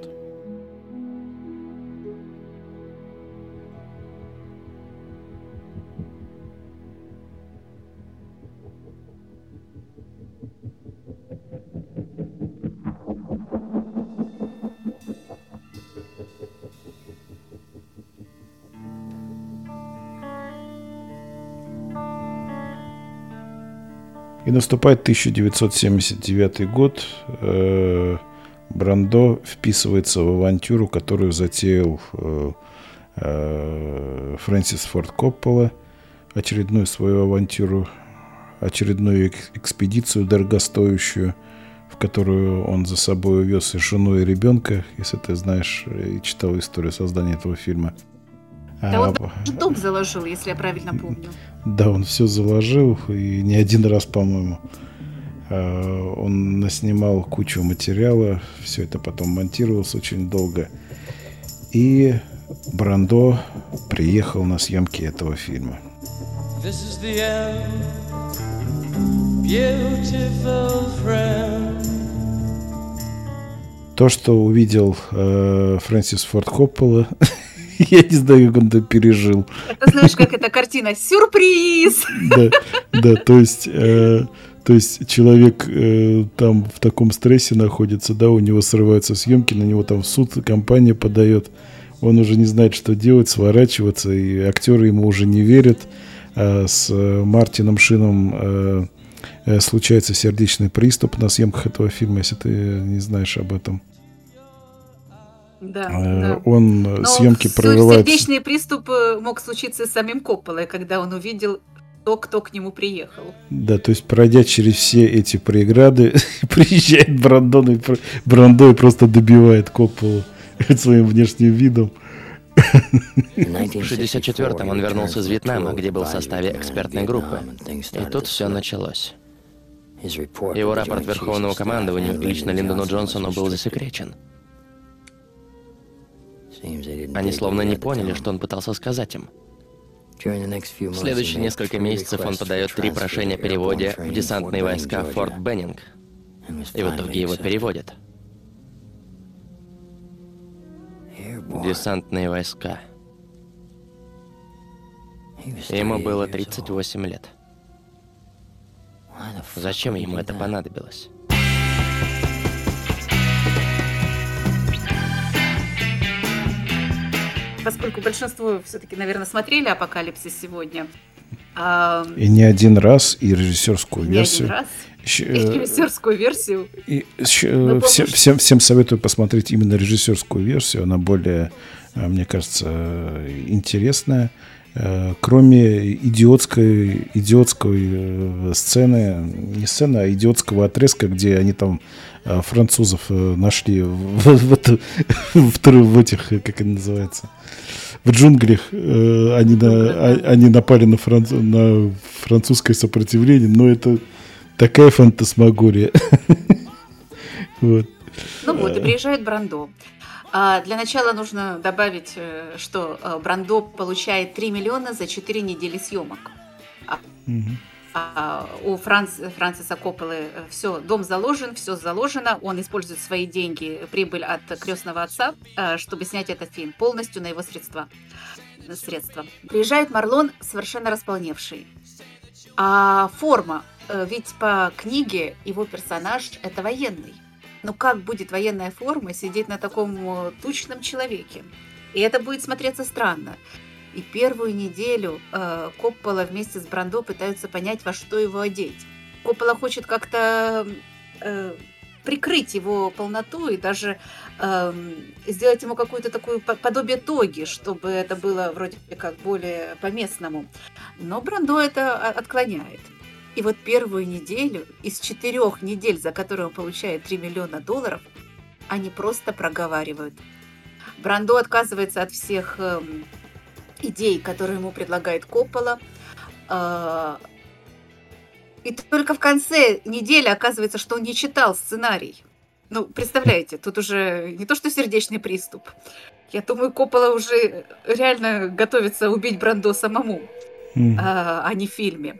И наступает 1979 год. Э, Брандо вписывается в авантюру, которую затеял э, э, Фрэнсис Форд Коппола. Очередную свою авантюру, очередную экспедицию дорогостоящую, в которую он за собой увез и жену, и ребенка, если ты знаешь и читал историю создания этого фильма. Да а, он дом заложил, если я правильно помню. Да, он все заложил, и не один раз, по-моему. А, он наснимал кучу материала, все это потом монтировалось очень долго. И Брандо приехал на съемки этого фильма. This is the end, beautiful friend. То, что увидел э, Фрэнсис Форд Коппола, Я не знаю, как он это пережил. Это знаешь, как эта картина «Сюрприз!» Да, да, то есть... Э, то есть человек э, там в таком стрессе находится, да, у него срываются съемки, на него там в суд компания подает, он уже не знает, что делать, сворачиваться, и актеры ему уже не верят. А с э, Мартином Шином э, э, случается сердечный приступ на съемках этого фильма, если ты не знаешь об этом. Да, э, да. Он Но съемки прорывает. Сердечный приступ мог случиться с самим Копполой, когда он увидел то, кто к нему приехал. Да, то есть пройдя через все эти преграды, приезжает Брандон и Брандо и просто добивает Копполу своим внешним видом. В 1964-м он вернулся из Вьетнама, где был в составе экспертной группы. И тут все началось. Его рапорт Верховному командованию лично Линдону Джонсону был засекречен. Они словно не поняли, что он пытался сказать им. В следующие несколько месяцев он подает три прошения о переводе в десантные войска Форт Беннинг. И в итоге его переводят. Десантные войска. Ему было 38 лет. Зачем ему это понадобилось? Поскольку большинство все-таки, наверное, смотрели «Апокалипсис» сегодня. И не один раз, и режиссерскую не версию. Один раз. Еще, и режиссерскую версию. И, еще, всем, всем, всем советую посмотреть именно режиссерскую версию. Она более, э, мне кажется, интересная. Э, кроме идиотской, идиотской э, сцены, не сцены, а идиотского отрезка, где они там французов нашли в, в, в, в, этих, как они называются, в джунглях э, они, на, а, они напали на, франц, на французское сопротивление, но это такая фантасмагория. вот. Ну вот, и приезжает Брандо. А для начала нужно добавить, э, что э, Брандо получает 3 миллиона за 4 недели съемок. Угу. А, у Франц, Франциса Копполы э, все, дом заложен, все заложено, он использует свои деньги, прибыль от крестного отца, э, чтобы снять этот фильм полностью на его средства. средства. Приезжает Марлон совершенно располневший. А форма, э, ведь по книге его персонаж это военный. Но как будет военная форма сидеть на таком тучном человеке? И это будет смотреться странно. И первую неделю э, Коппола вместе с Брандо пытаются понять, во что его одеть. Коппола хочет как-то э, прикрыть его полноту и даже э, сделать ему какую-то такую подобие тоги, чтобы это было вроде как более по-местному. Но Брандо это отклоняет. И вот первую неделю из четырех недель, за которые он получает 3 миллиона долларов, они просто проговаривают. Брандо отказывается от всех эм, идей, которые ему предлагает Коппола. А, и только в конце недели оказывается, что он не читал сценарий. Ну, представляете, тут уже не то, что сердечный приступ. Я думаю, Коппола уже реально готовится убить Брандо самому, mm. а, а не в фильме.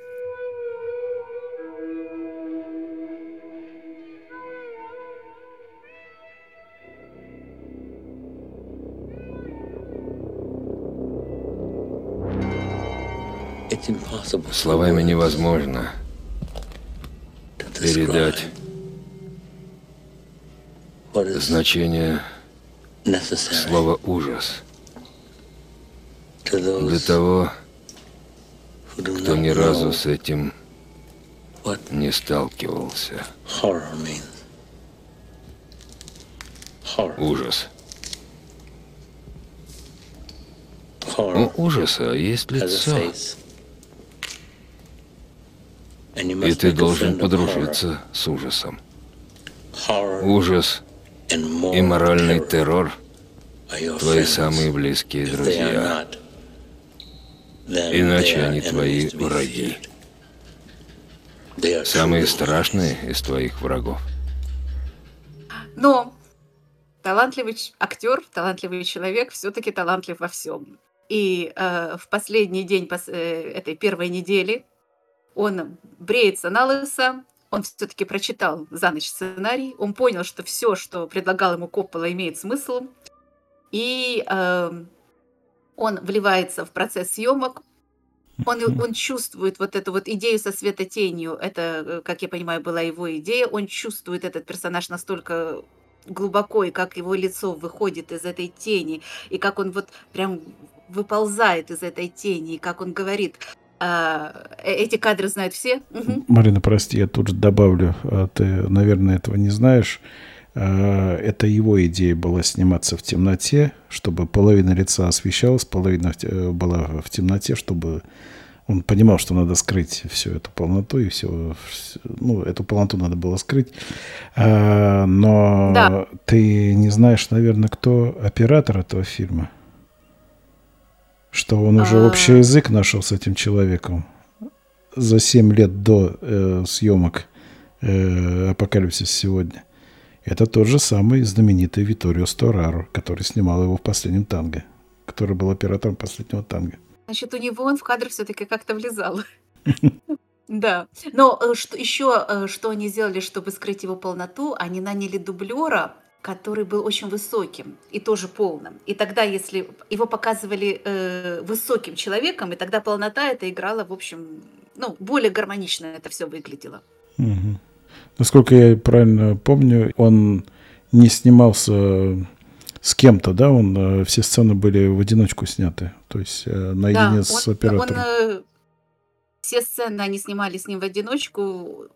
Словами невозможно передать значение слова «ужас» для того, кто ни разу с этим не сталкивался. Ужас. У ужаса есть лицо. И ты должен подружиться с ужасом. Ужас и моральный террор — твои самые близкие друзья. Иначе они твои враги. Самые страшные из твоих врагов. Но талантливый актер, талантливый человек все-таки талантлив во всем. И э, в последний день пос- э, этой первой недели он бреется на лысо, он все-таки прочитал за ночь сценарий, он понял, что все, что предлагал ему Коппола, имеет смысл, и э, он вливается в процесс съемок, он, он чувствует вот эту вот идею со светотенью. Это, э, как я понимаю, была его идея. Он чувствует этот персонаж настолько глубоко, и как его лицо выходит из этой тени, и как он вот прям выползает из этой тени, и как он говорит, а, э, эти кадры знают все. Угу. Марина, прости, я тут же добавлю, а ты, наверное, этого не знаешь. А, это его идея была сниматься в темноте, чтобы половина лица освещалась, половина э, была в темноте, чтобы он понимал, что надо скрыть всю эту полноту и все, ну, эту полноту надо было скрыть. но да. ты не знаешь, наверное, кто оператор этого фильма? Что он уже а... общий язык нашел с этим человеком за 7 лет до э, съемок э, «Апокалипсис сегодня». Это тот же самый знаменитый Виторио Стораро, который снимал его в «Последнем танго», который был оператором «Последнего танго». Значит, у него он в кадр все-таки как-то влезал. Да. Но э, что, еще, э, что они сделали, чтобы скрыть его полноту, они наняли дублера, который был очень высоким и тоже полным. И тогда, если его показывали э, высоким человеком, и тогда полнота это играла, в общем, ну, более гармонично это все выглядело. Угу. Насколько я правильно помню, он не снимался с кем-то, да? Он э, все сцены были в одиночку сняты, то есть э, наедине да, с оператором. Он, э, все сцены они снимали с ним в одиночку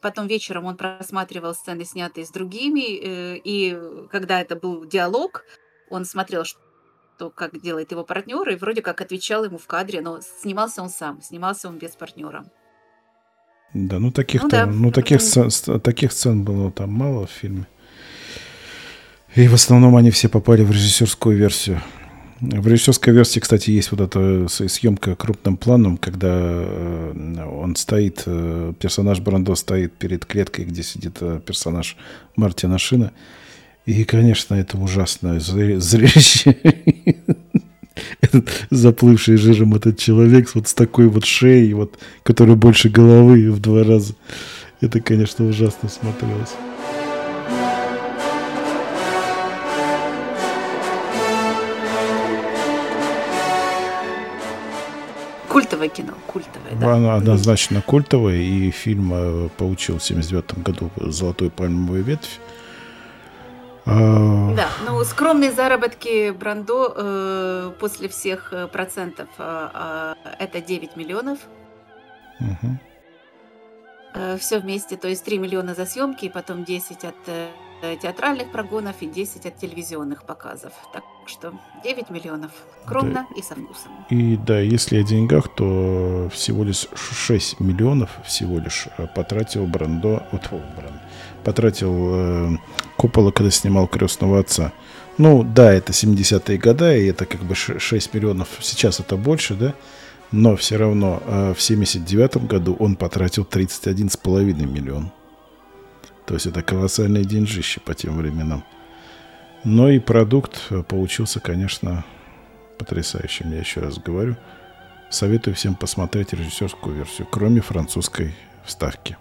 потом вечером он просматривал сцены, снятые с другими, э, и когда это был диалог, он смотрел, что как делает его партнер, и вроде как отвечал ему в кадре, но снимался он сам, снимался он без партнера. Да, ну таких, ну, там, да. ну таких, сцен, таких сцен было там мало в фильме. И в основном они все попали в режиссерскую версию. В режиссерской версии, кстати, есть вот эта съемка крупным планом, когда э, он стоит, э, персонаж Брандо стоит перед клеткой, где сидит э, персонаж Мартина Шина. И, конечно, это ужасное зрелище. Этот заплывший жиром этот человек вот с такой вот шеей, вот, который больше головы в два раза. Это, конечно, ужасно смотрелось. Культовое кино, культовое, да. Оно однозначно культовое, и фильм э, получил в 79 году «Золотую пальмовую ветвь». А... Да, ну скромные заработки Брандо э, после всех э, процентов э, э, это 9 миллионов. Угу. Э, все вместе, то есть 3 миллиона за съемки, и потом 10 от театральных прогонов и 10 от телевизионных показов. Так что 9 миллионов. Скромно да. и со вкусом. И да, если о деньгах, то всего лишь 6 миллионов всего лишь э, потратил Брандо, вот, Бранд, потратил э, Коппола, когда снимал «Крестного отца». Ну, да, это 70-е годы, и это как бы 6 миллионов. Сейчас это больше, да? Но все равно э, в 79 году он потратил 31,5 миллион. То есть это колоссальные деньжище по тем временам. Но и продукт э, получился, конечно, потрясающим, я еще раз говорю. Советую всем посмотреть режиссерскую версию, кроме французской вставки.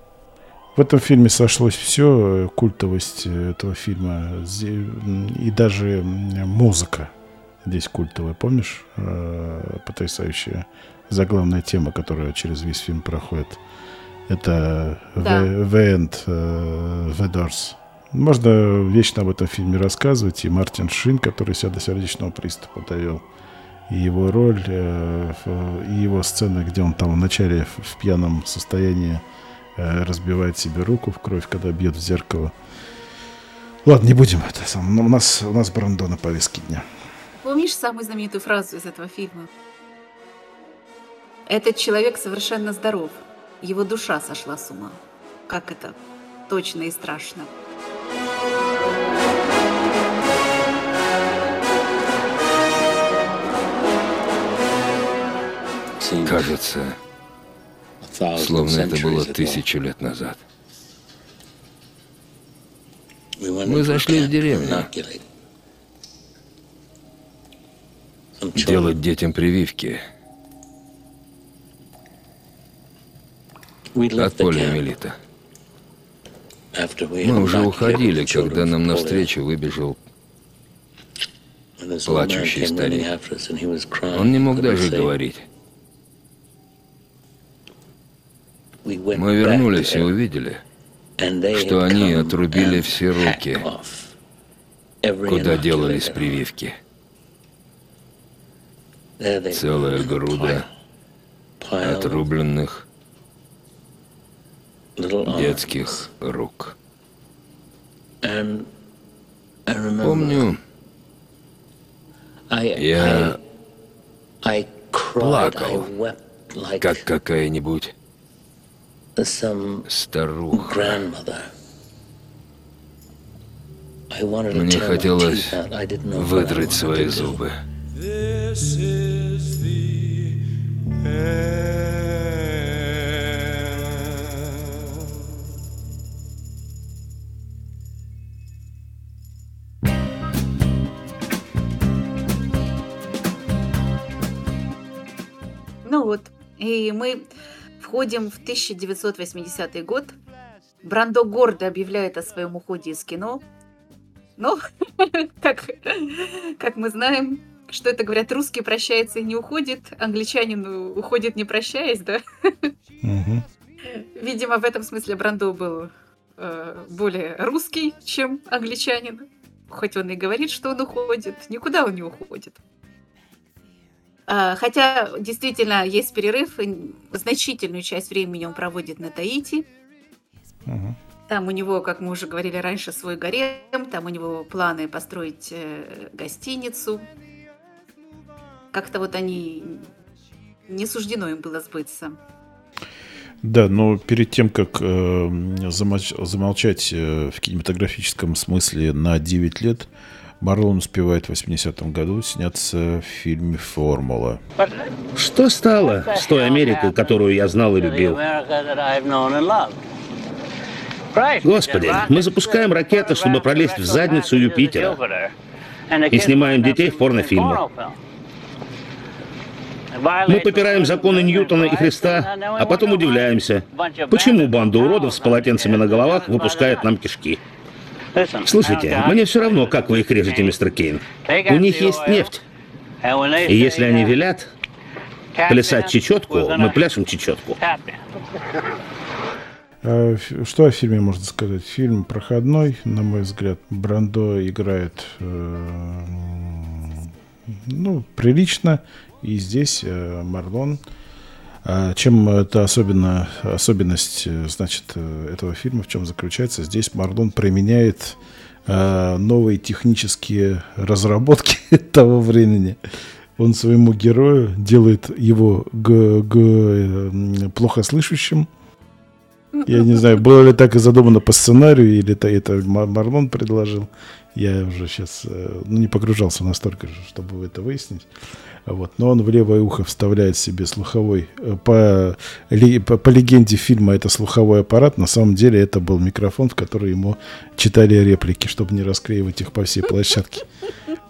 В этом фильме сошлось все, э, культовость э, этого фильма и даже музыка здесь культовая. Помнишь, потрясающая заглавная тема, которая через весь фильм проходит? Это да. The, End, uh, The Doors. Можно вечно об этом фильме рассказывать. И Мартин Шин, который себя до сердечного приступа довел. И его роль, э, и его сцена, где он там вначале в пьяном состоянии э, разбивает себе руку в кровь, когда бьет в зеркало. Ладно, не будем это сам. У нас, у нас Брандо на повестке дня. Помнишь самую знаменитую фразу из этого фильма? Этот человек совершенно здоров. Его душа сошла с ума. Как это точно и страшно. Кажется, словно это было тысячу лет назад. Мы зашли в деревню. Делать детям прививки. От поля Мелита. Мы уже уходили, когда нам навстречу выбежал плачущий старик. Он не мог даже говорить. Мы вернулись и увидели, что они отрубили все руки, куда делались прививки. Целая груда отрубленных детских рук. Помню, я плакал, как какая-нибудь старуха. Мне хотелось выдрать свои зубы. Ну и мы входим в 1980 год. Брандо гордо объявляет о своем уходе из кино. Но, как, как мы знаем, что это говорят, русский прощается и не уходит, англичанин уходит не прощаясь, да? Угу. Видимо, в этом смысле Брандо был э, более русский, чем англичанин. Хоть он и говорит, что он уходит, никуда он не уходит. А, хотя действительно есть перерыв, значительную часть времени он проводит на Таити. Угу. Там у него, как мы уже говорили раньше, свой гарем, там у него планы построить э, гостиницу. Как-то вот они не суждено им было сбыться. Да, но перед тем, как э, замолч, замолчать э, в кинематографическом смысле на 9 лет, Марлон успевает в 80-м году сняться в фильме «Формула». Что стало с той Америкой, которую я знал и любил? Господи, мы запускаем ракеты, чтобы пролезть в задницу Юпитера. И снимаем детей в порнофильмах. Мы попираем законы Ньютона и Христа, а потом удивляемся, почему банда уродов с полотенцами на головах выпускает нам кишки. Слушайте, мне все равно, как вы их режете, мистер Кейн. У них есть нефть. И если они велят плясать чечетку, мы пляшем чечетку. А, что о фильме можно сказать? Фильм проходной, на мой взгляд. Брандо играет э, ну, прилично. И здесь э, Марлон а чем это особенно, особенность, э, значит, э, этого фильма, в чем заключается? Здесь Марлон применяет э, новые технические разработки того времени. Он своему герою делает его г- г- плохо слышащим. Я не знаю, было ли так и задумано по сценарию, или это, это Марлон предложил. Я уже сейчас ну, не погружался настолько, чтобы это выяснить. Вот. Но он в левое ухо вставляет себе слуховой... Э, по, по, по легенде фильма это слуховой аппарат. На самом деле это был микрофон, в который ему читали реплики, чтобы не расклеивать их по всей площадке.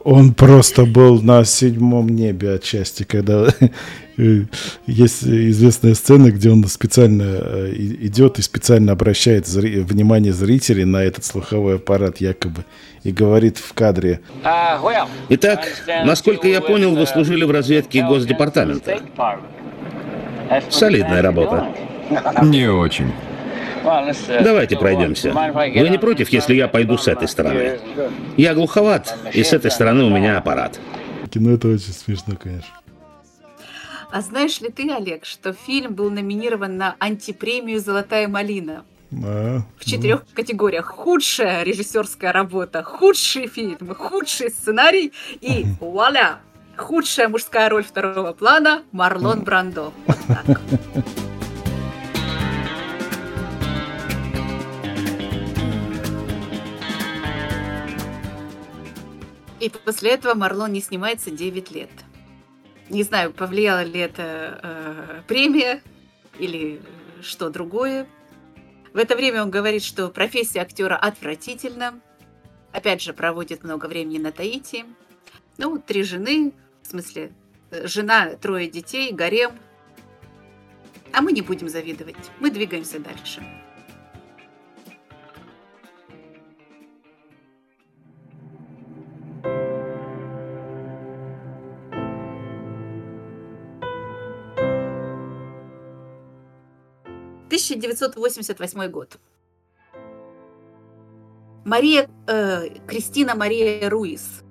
Он просто был на седьмом небе отчасти, когда э, есть известная сцена, где он специально э, идет и специально обращает зри- внимание зрителей на этот слуховой аппарат якобы и говорит в кадре. Итак, насколько я понял, вы служили в разведке Госдепартамента. Солидная работа. Не очень. Давайте пройдемся. Вы не против, если я пойду с этой стороны? Я глуховат, и с этой стороны у меня аппарат. Кино это очень смешно, конечно. А знаешь ли ты, Олег, что фильм был номинирован на антипремию «Золотая малина»? А, в четырех ну. категориях. Худшая режиссерская работа, худший фильм, худший сценарий и вуаля! Худшая мужская роль второго плана Марлон Брандо. Вот так. И после этого Марлон не снимается 9 лет. Не знаю, повлияла ли это э, премия или что другое. В это время он говорит, что профессия актера отвратительна. Опять же, проводит много времени на Таити. Ну, три жены, в смысле, жена, трое детей, гарем. А мы не будем завидовать. Мы двигаемся дальше. 1988 год. Мария, э, Кристина Мария Руис.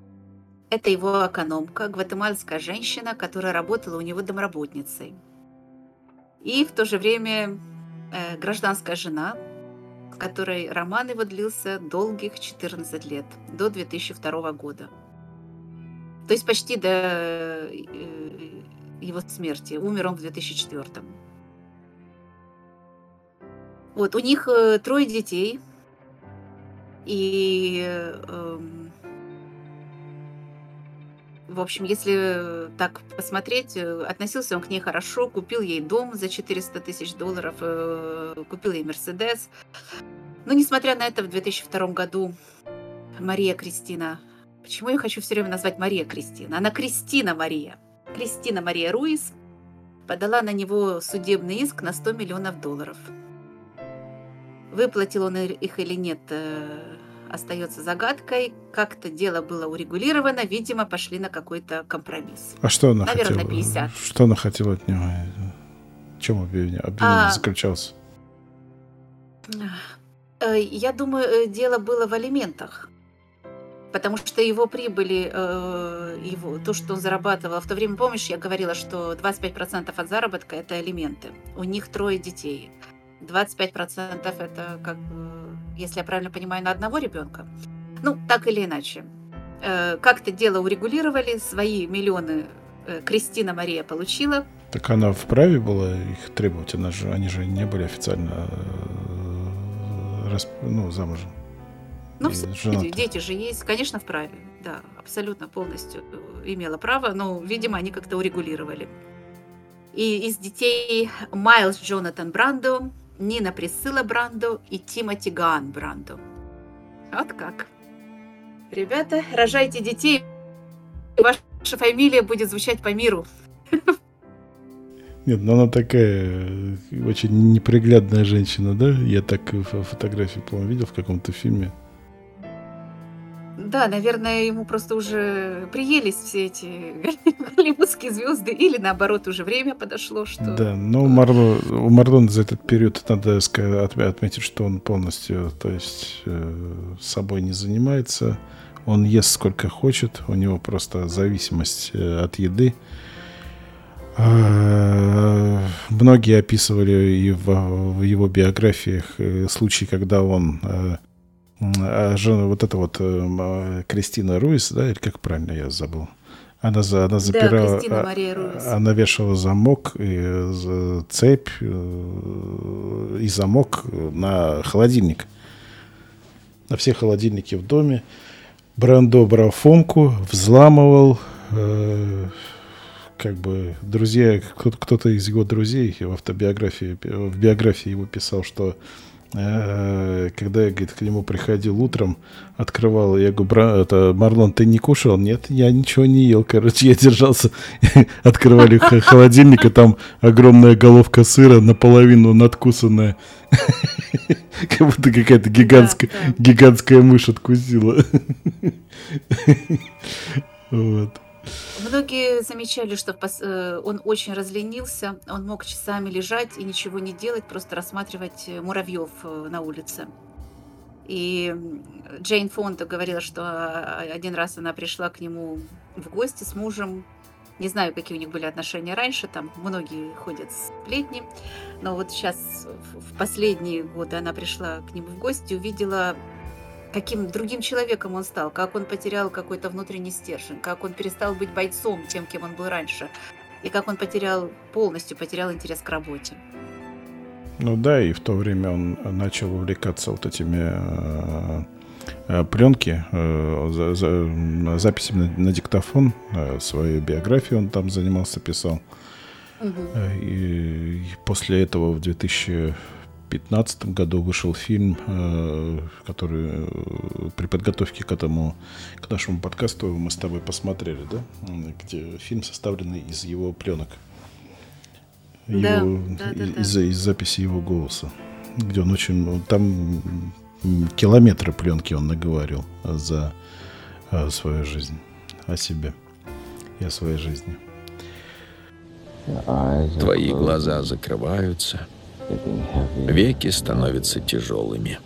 Это его экономка, гватемальская женщина, которая работала у него домработницей. И в то же время э, гражданская жена, с которой роман его длился долгих 14 лет, до 2002 года. То есть почти до э, его смерти. Умер он в 2004. Вот, у них э, трое детей. И, э, в общем, если так посмотреть, э, относился он к ней хорошо, купил ей дом за 400 тысяч долларов, э, купил ей Мерседес. Но, несмотря на это, в 2002 году Мария Кристина Почему я хочу все время назвать Мария Кристина? Она Кристина Мария. Кристина Мария Руис подала на него судебный иск на 100 миллионов долларов. Выплатил он их или нет, э, остается загадкой. Как-то дело было урегулировано, видимо, пошли на какой-то компромисс. А что она Наверное, хотела? 50. Что она хотела от него? В чем обвинение, обвинение А. заключался? Э, Я думаю, э, дело было в алиментах. Потому что его прибыли, его, то, что он зарабатывал, в то время, помнишь, я говорила, что 25% от заработка – это алименты. У них трое детей. 25% это, как, бы, если я правильно понимаю, на одного ребенка. Ну, так или иначе. Э, Как-то дело урегулировали, свои миллионы э, Кристина Мария получила. Так она вправе была их требовать? Она же, они же не были официально э, расп- ну, замужем. Ну, И все, женаты. дети же есть, конечно, вправе. Да, абсолютно полностью имела право, но, видимо, они как-то урегулировали. И из детей Майлз Джонатан Брандо, Нина Присыла Брандо и Тимоти Гаан Брандо. Вот как. Ребята, рожайте детей, и ваша фамилия будет звучать по миру. Нет, ну она такая э, очень неприглядная женщина, да? Я так фо- фотографии, по-моему, видел в каком-то фильме. Да, наверное, ему просто уже приелись все эти голливудские звезды, или наоборот, уже время подошло, что... Да, но у, Марло, у Марлона за этот период надо ска- отме- отметить, что он полностью, то есть, э, собой не занимается. Он ест сколько хочет, у него просто зависимость э, от еды. А, Многие описывали и в, в его биографиях э, случаи, когда он жена, вот эта вот э, м, а, Кристина Руис, да, или как правильно я забыл, она, за, она запирала, Кристина а- Мария она вешала замок и э, цепь э, и замок на холодильник, на все холодильники в доме. Брандо брал фомку, взламывал, э, как бы друзья, кто- кто-то из его друзей в автобиографии, в биографии его писал, что э, когда я, говорит, к нему приходил утром, открывал, я говорю, «Бра- это, Марлон, ты не кушал? Нет, я ничего не ел, короче, я держался, открывали холодильник, и там огромная головка сыра, наполовину надкусанная, как будто какая-то гигантская, гигантская мышь откусила. Вот. Многие замечали, что э, он очень разленился, он мог часами лежать и ничего не делать, просто рассматривать э, муравьев э, на улице. И Джейн Фонда говорила, что один раз она пришла к нему в гости с мужем. Не знаю, какие у них были отношения раньше, там многие ходят сплетни. Но вот сейчас, в последние годы, она пришла к нему в гости, увидела каким другим человеком он стал, как он потерял какой-то внутренний стержень, как он перестал быть бойцом тем, кем он был раньше, и как он потерял, полностью потерял интерес к работе. Ну да, и в то время он начал увлекаться вот этими э, э, пленки, э, за- за- м, записями на, на диктофон, свою биографию он там занимался, писал. Э, И, и после этого в 2015 году вышел фильм, э, который э, при подготовке к этому, к нашему подкасту мы с тобой посмотрели, да? Где фильм составленный из его пленок. Да, Его- да, да, из, да. из- записи его голоса. Где он очень... Там километры пленки он наговорил за э, свою жизнь. О себе и о своей жизни. Твои глаза закрываются, Веки становятся тяжелыми.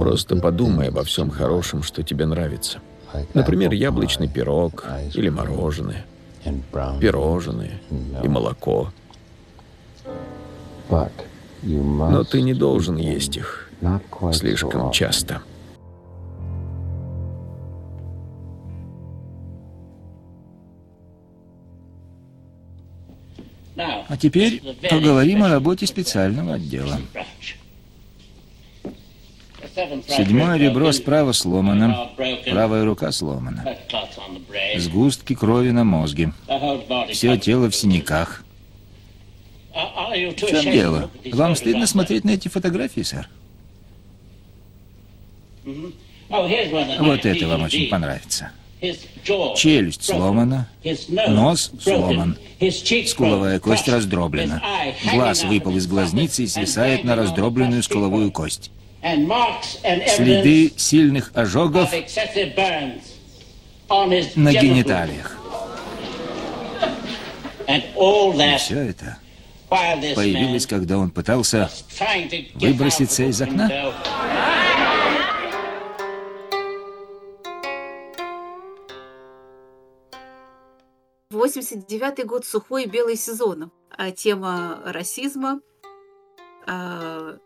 Просто подумай обо всем хорошем, что тебе нравится. Например, яблочный пирог или мороженое, пирожные и молоко. Но ты не должен есть их слишком часто. А теперь поговорим о работе специального отдела. Седьмое ребро справа сломано, правая рука сломана. Сгустки крови на мозге. Все тело в синяках. В чем дело? Вам стыдно смотреть на эти фотографии, сэр? Вот это вам очень понравится. Челюсть сломана, нос сломан, скуловая кость раздроблена, глаз выпал из глазницы и свисает на раздробленную скуловую кость. Следы сильных ожогов на гениталиях. И все это появилось, когда он пытался выброситься из окна? Восемьдесят девятый год сухой белый сезон, а тема расизма а,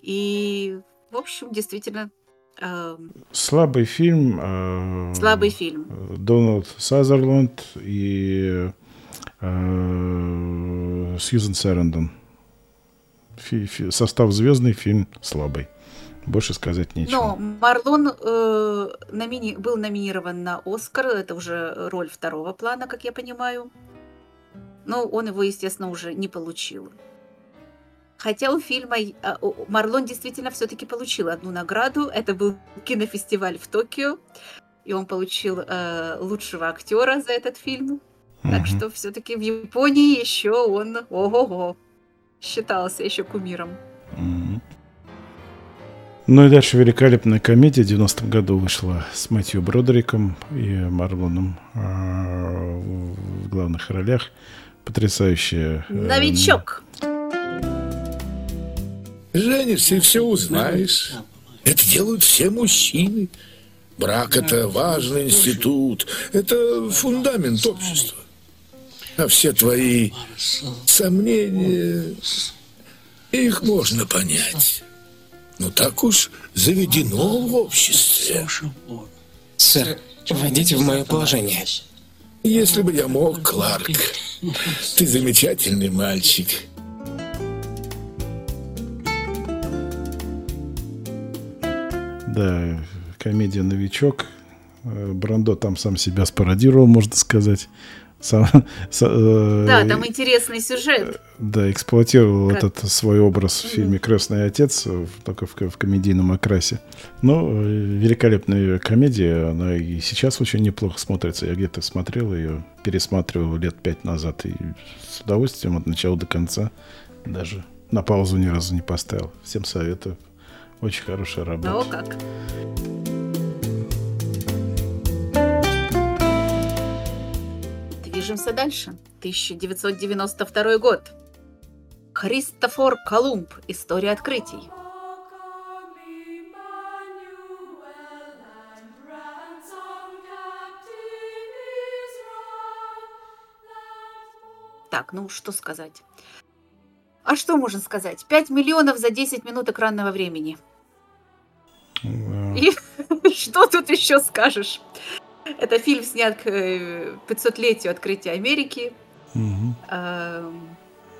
и, в общем, действительно а, Слабый фильм. Слабый фильм. Дональд Сазерленд и Сьюзен. Фи, фи, состав звездный, фильм слабый. Больше сказать нечего. Но Марлон э, номини... был номинирован на Оскар. Это уже роль второго плана, как я понимаю. Но он его, естественно, уже не получил. Хотя у фильма а, Марлон действительно все-таки получил одну награду. Это был кинофестиваль в Токио. И он получил э, лучшего актера за этот фильм. Так что все-таки в Японии еще он, ого-го, считался еще кумиром. Ну и дальше великолепная комедия в 90-м году вышла с Мэтью Бродериком и Марлоном э, в главных ролях. Потрясающая. Э, Новичок. Женишься и все узнаешь. Это делают все мужчины. Брак – это важный институт, это фундамент общества. А все твои сомнения, их можно понять. Но так уж заведено в обществе. Сэр, войдите в мое положение. Если бы я мог, Кларк. Ты замечательный мальчик. Да, комедия «Новичок». Э, Брандо там сам себя спародировал, можно сказать. Сам, с, э, да, там интересный сюжет. Да, эксплуатировал как? этот свой образ в фильме «Крестный отец», только в, в комедийном окрасе. Но э, великолепная комедия, она и сейчас очень неплохо смотрится. Я где-то смотрел ее, пересматривал лет пять назад и с удовольствием от начала до конца даже на паузу ни разу не поставил. Всем советую. Очень хорошая работа. О, как. Движемся дальше. 1992 год. Христофор Колумб. История открытий. Так, ну что сказать? А что можно сказать? 5 миллионов за 10 минут экранного времени. И что тут еще скажешь? Это фильм снят к 500-летию э, открытия Америки. Угу. А...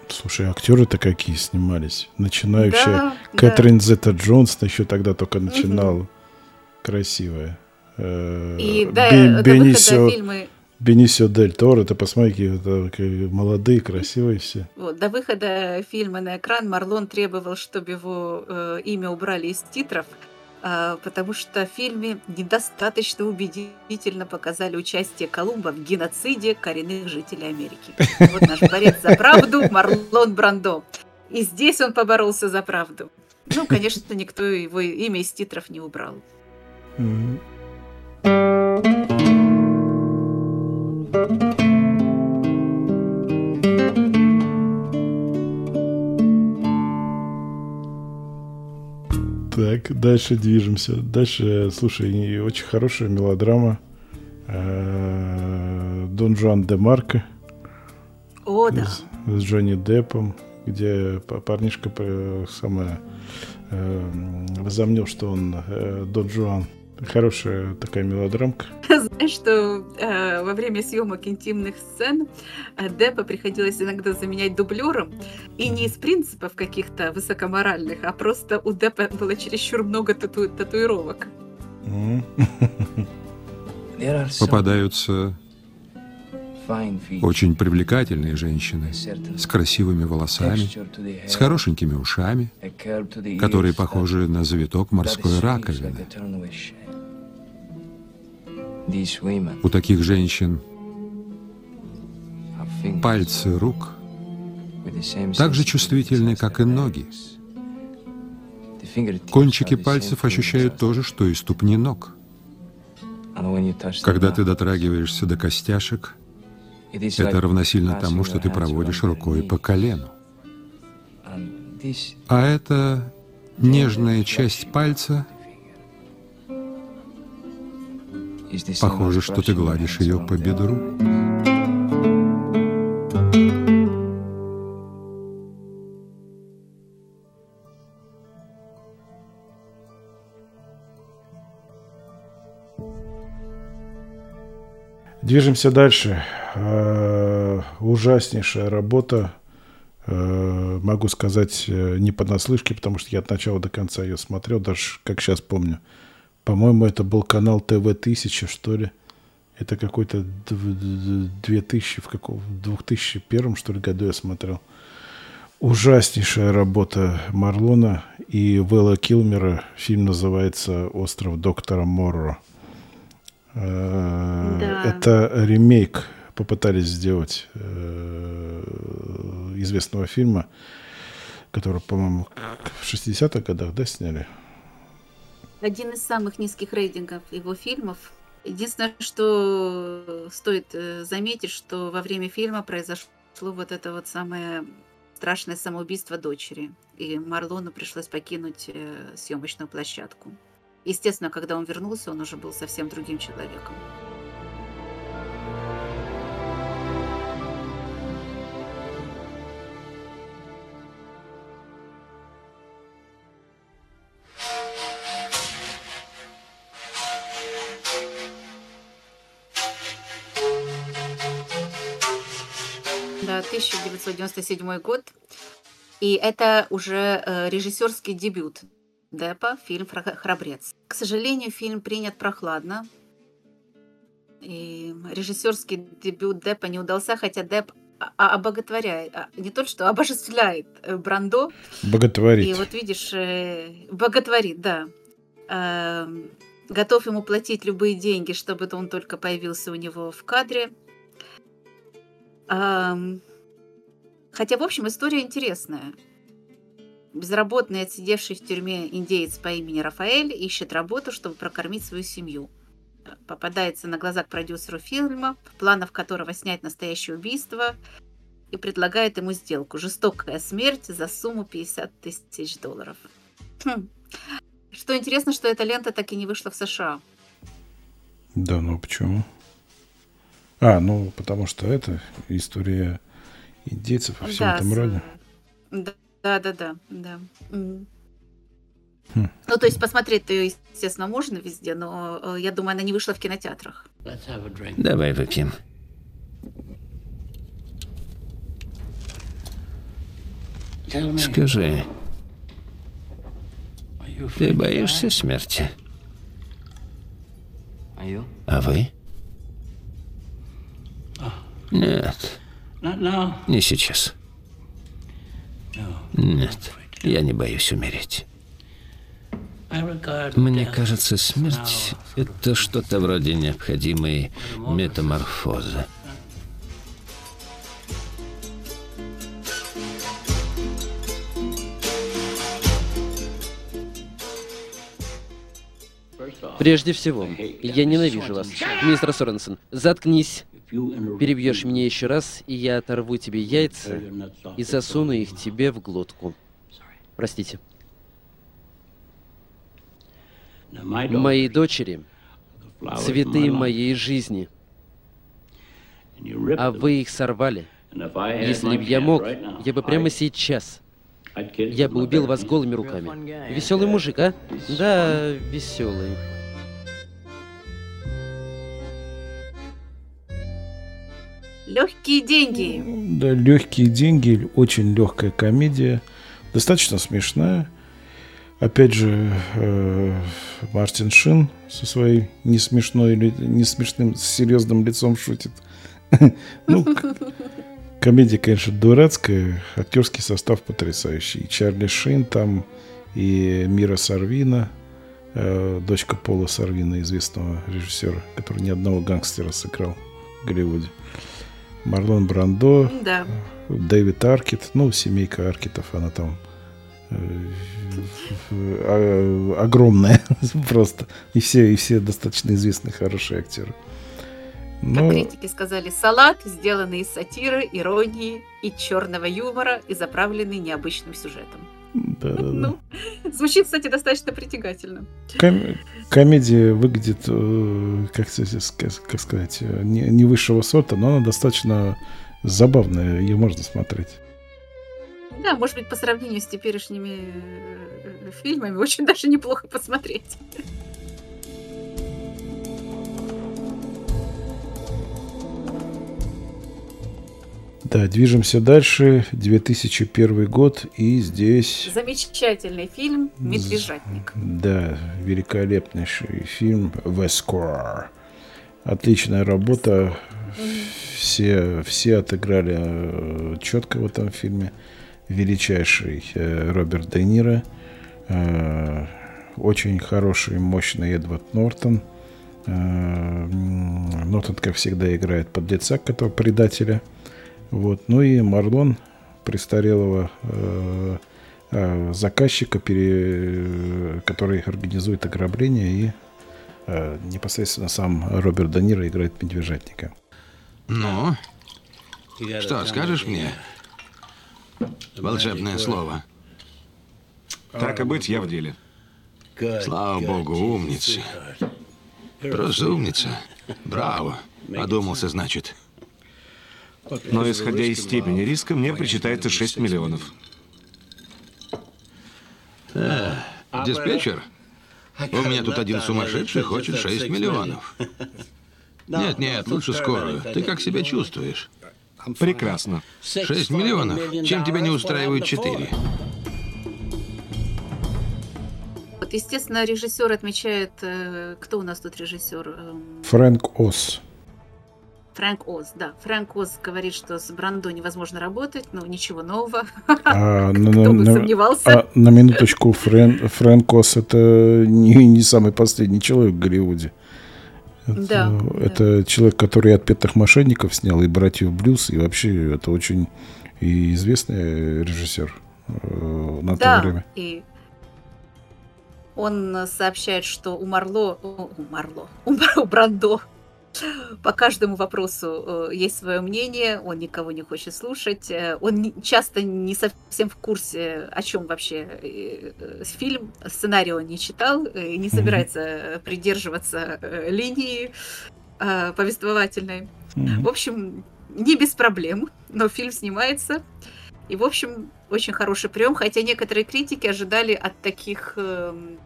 Слушай, актеры-то какие снимались? Начинающая да, Кэтрин да. Зета Джонс еще тогда только начинала. Угу. Красивая. Э, И да, Бен, Бенисио, фильмы... Бенисио Дель Торо, ты посмотри, какие молодые, красивые все. Вот, до выхода фильма на экран Марлон требовал, чтобы его э, имя убрали из титров, потому что в фильме недостаточно убедительно показали участие Колумба в геноциде коренных жителей Америки. Вот наш борец за правду Марлон Брандо. И здесь он поборолся за правду. Ну, конечно, никто его имя из титров не убрал. Так, дальше движемся. Дальше, слушай, очень хорошая мелодрама. Э, Дон Жуан де Марко. О, да. С, с Джонни Деппом, где парнишка самое э, возомнил, что он э, Дон Жуан. Хорошая такая мелодрамка. Знаешь, что э, во время съемок интимных сцен э, Деппа приходилось иногда заменять дублером. И не из принципов каких-то высокоморальных, а просто у Деппа было чересчур много тату татуировок. Попадаются очень привлекательные женщины с красивыми волосами, с хорошенькими ушами, которые похожи на завиток морской раковины. У таких женщин пальцы рук так же чувствительны, как и ноги. Кончики пальцев ощущают то же, что и ступни ног. Когда ты дотрагиваешься до костяшек, это равносильно тому, что ты проводишь рукой по колену. А это нежная часть пальца Похоже, что ты гладишь ее по бедру. Движемся дальше. Э, ужаснейшая работа. Э, могу сказать э, не понаслышке, потому что я от начала до конца ее смотрел, даже как сейчас помню. По-моему, это был канал ТВ-1000, что ли. Это какой-то 2000, в каком, в 2001, что ли, году я смотрел. Ужаснейшая работа Марлона и Вэлла Килмера. Фильм называется «Остров доктора Морро». Э, да. Это ремейк попытались сделать э, известного фильма, который, по-моему, в 60-х годах, да, сняли? Один из самых низких рейтингов его фильмов. Единственное, что стоит э, заметить, что во время фильма произошло вот это вот самое страшное самоубийство дочери. И Марлону пришлось покинуть э, съемочную площадку. Естественно, когда он вернулся, он уже был совсем другим человеком. 1997 год. И это уже э, режиссерский дебют Деппа, фильм «Храбрец». К сожалению, фильм принят прохладно. И режиссерский дебют Деппа не удался, хотя Депп обоготворяет, а, не то что обожествляет э, Брандо. Боготворит. И вот видишь, э, боготворит, да. Эм, готов ему платить любые деньги, чтобы он только появился у него в кадре. Хотя, в общем, история интересная. Безработный, отсидевший в тюрьме индеец по имени Рафаэль ищет работу, чтобы прокормить свою семью. Попадается на глаза к продюсеру фильма, в планах которого снять настоящее убийство, и предлагает ему сделку. Жестокая смерть за сумму 50 тысяч долларов. Хм. Что интересно, что эта лента так и не вышла в США. Да, ну почему? А, ну, потому что это история индейцев во всем да, этом роде. Да, да, да, да. да. Хм. Ну, то есть посмотреть ее, естественно, можно везде, но э, я думаю, она не вышла в кинотеатрах. Давай выпьем. Скажи, ты боишься смерти? А вы? Нет. Не сейчас. Нет, я не боюсь умереть. Мне кажется, смерть — это что-то вроде необходимой метаморфозы. Прежде всего, я ненавижу вас. Мистер Соренсон, заткнись. Перебьешь меня еще раз, и я оторву тебе яйца и засуну их тебе в глотку. Простите. мои дочери, цветы моей жизни. А вы их сорвали. Если бы я мог, я бы прямо сейчас, я бы убил вас голыми руками. Веселый мужик, а? Да, веселый. Легкие деньги. Да, легкие деньги, очень легкая комедия, достаточно смешная. Опять же, э, Мартин Шин со своей не смешной или не смешным, серьезным лицом шутит. Ну, комедия, конечно, дурацкая, актерский состав потрясающий. И Чарли Шин там, и Мира Сарвина, э, дочка Пола Сарвина, известного режиссера, который ни одного гангстера сыграл в Голливуде. Марлон Брандо, Да. Дэвид Аркет, ну, семейка Аркетов, она там э, э, огромная просто. И все, и все достаточно известные, хорошие актеры. Как Но критики сказали, салат, сделанный из сатиры, иронии и черного юмора и заправленный необычным сюжетом. Да, да, да. Ну, звучит, кстати, достаточно притягательно. Ком- комедия выглядит, э, как, как сказать, э, не, не высшего сорта, но она достаточно забавная, ее можно смотреть. Да, может быть, по сравнению с теперешними э, фильмами, очень даже неплохо посмотреть. Да, движемся дальше. 2001 год, и здесь... Замечательный фильм «Медвежатник». Да, великолепнейший фильм «Вескор». Отличная работа. Все, все отыграли э, четко в этом фильме. Величайший э, Роберт Де Ниро. э, Очень хороший, мощный Эдвард Нортон. Нортон, как всегда, играет подлеца, которого предателя. Вот. Ну и Марлон, престарелого э, э, заказчика, пере- который организует ограбление, и э, непосредственно сам Роберт Де Ниро играет медвежатника. Ну, что скажешь мне? Волшебное слово. Так и быть, я в деле. Слава богу, умница. Просто умница. Браво. Одумался, значит. Но исходя из степени риска, мне причитается 6 миллионов. Диспетчер? У меня тут один сумасшедший хочет 6 миллионов. Нет, нет, лучше скорую. Ты как себя чувствуешь? Прекрасно. 6 миллионов? Чем тебя не устраивают 4? Вот, естественно, режиссер отмечает, э, кто у нас тут режиссер? Эм, Фрэнк Ос. Фрэнк Оз, да. Фрэнк Оз говорит, что с Брандо невозможно работать, но ничего нового. А, на, Кто на- бы на- сомневался. а, на минуточку, Фрэн, Фрэнк Ос это не, не самый последний человек в Голливуде. Это, Да, это человек, который отпетых мошенников снял, и братьев Блюз, и вообще это очень и известный режиссер э, на то Да, время. и он сообщает, что у Марло, у Марло, у Брандо по каждому вопросу э, есть свое мнение, он никого не хочет слушать, э, он часто не совсем в курсе, о чем вообще э, фильм, сценарий он не читал, и не собирается э, придерживаться линии повествовательной. Мгм. В общем, не без проблем, но фильм снимается. И, в общем, очень хороший прием, хотя некоторые критики ожидали от таких эм,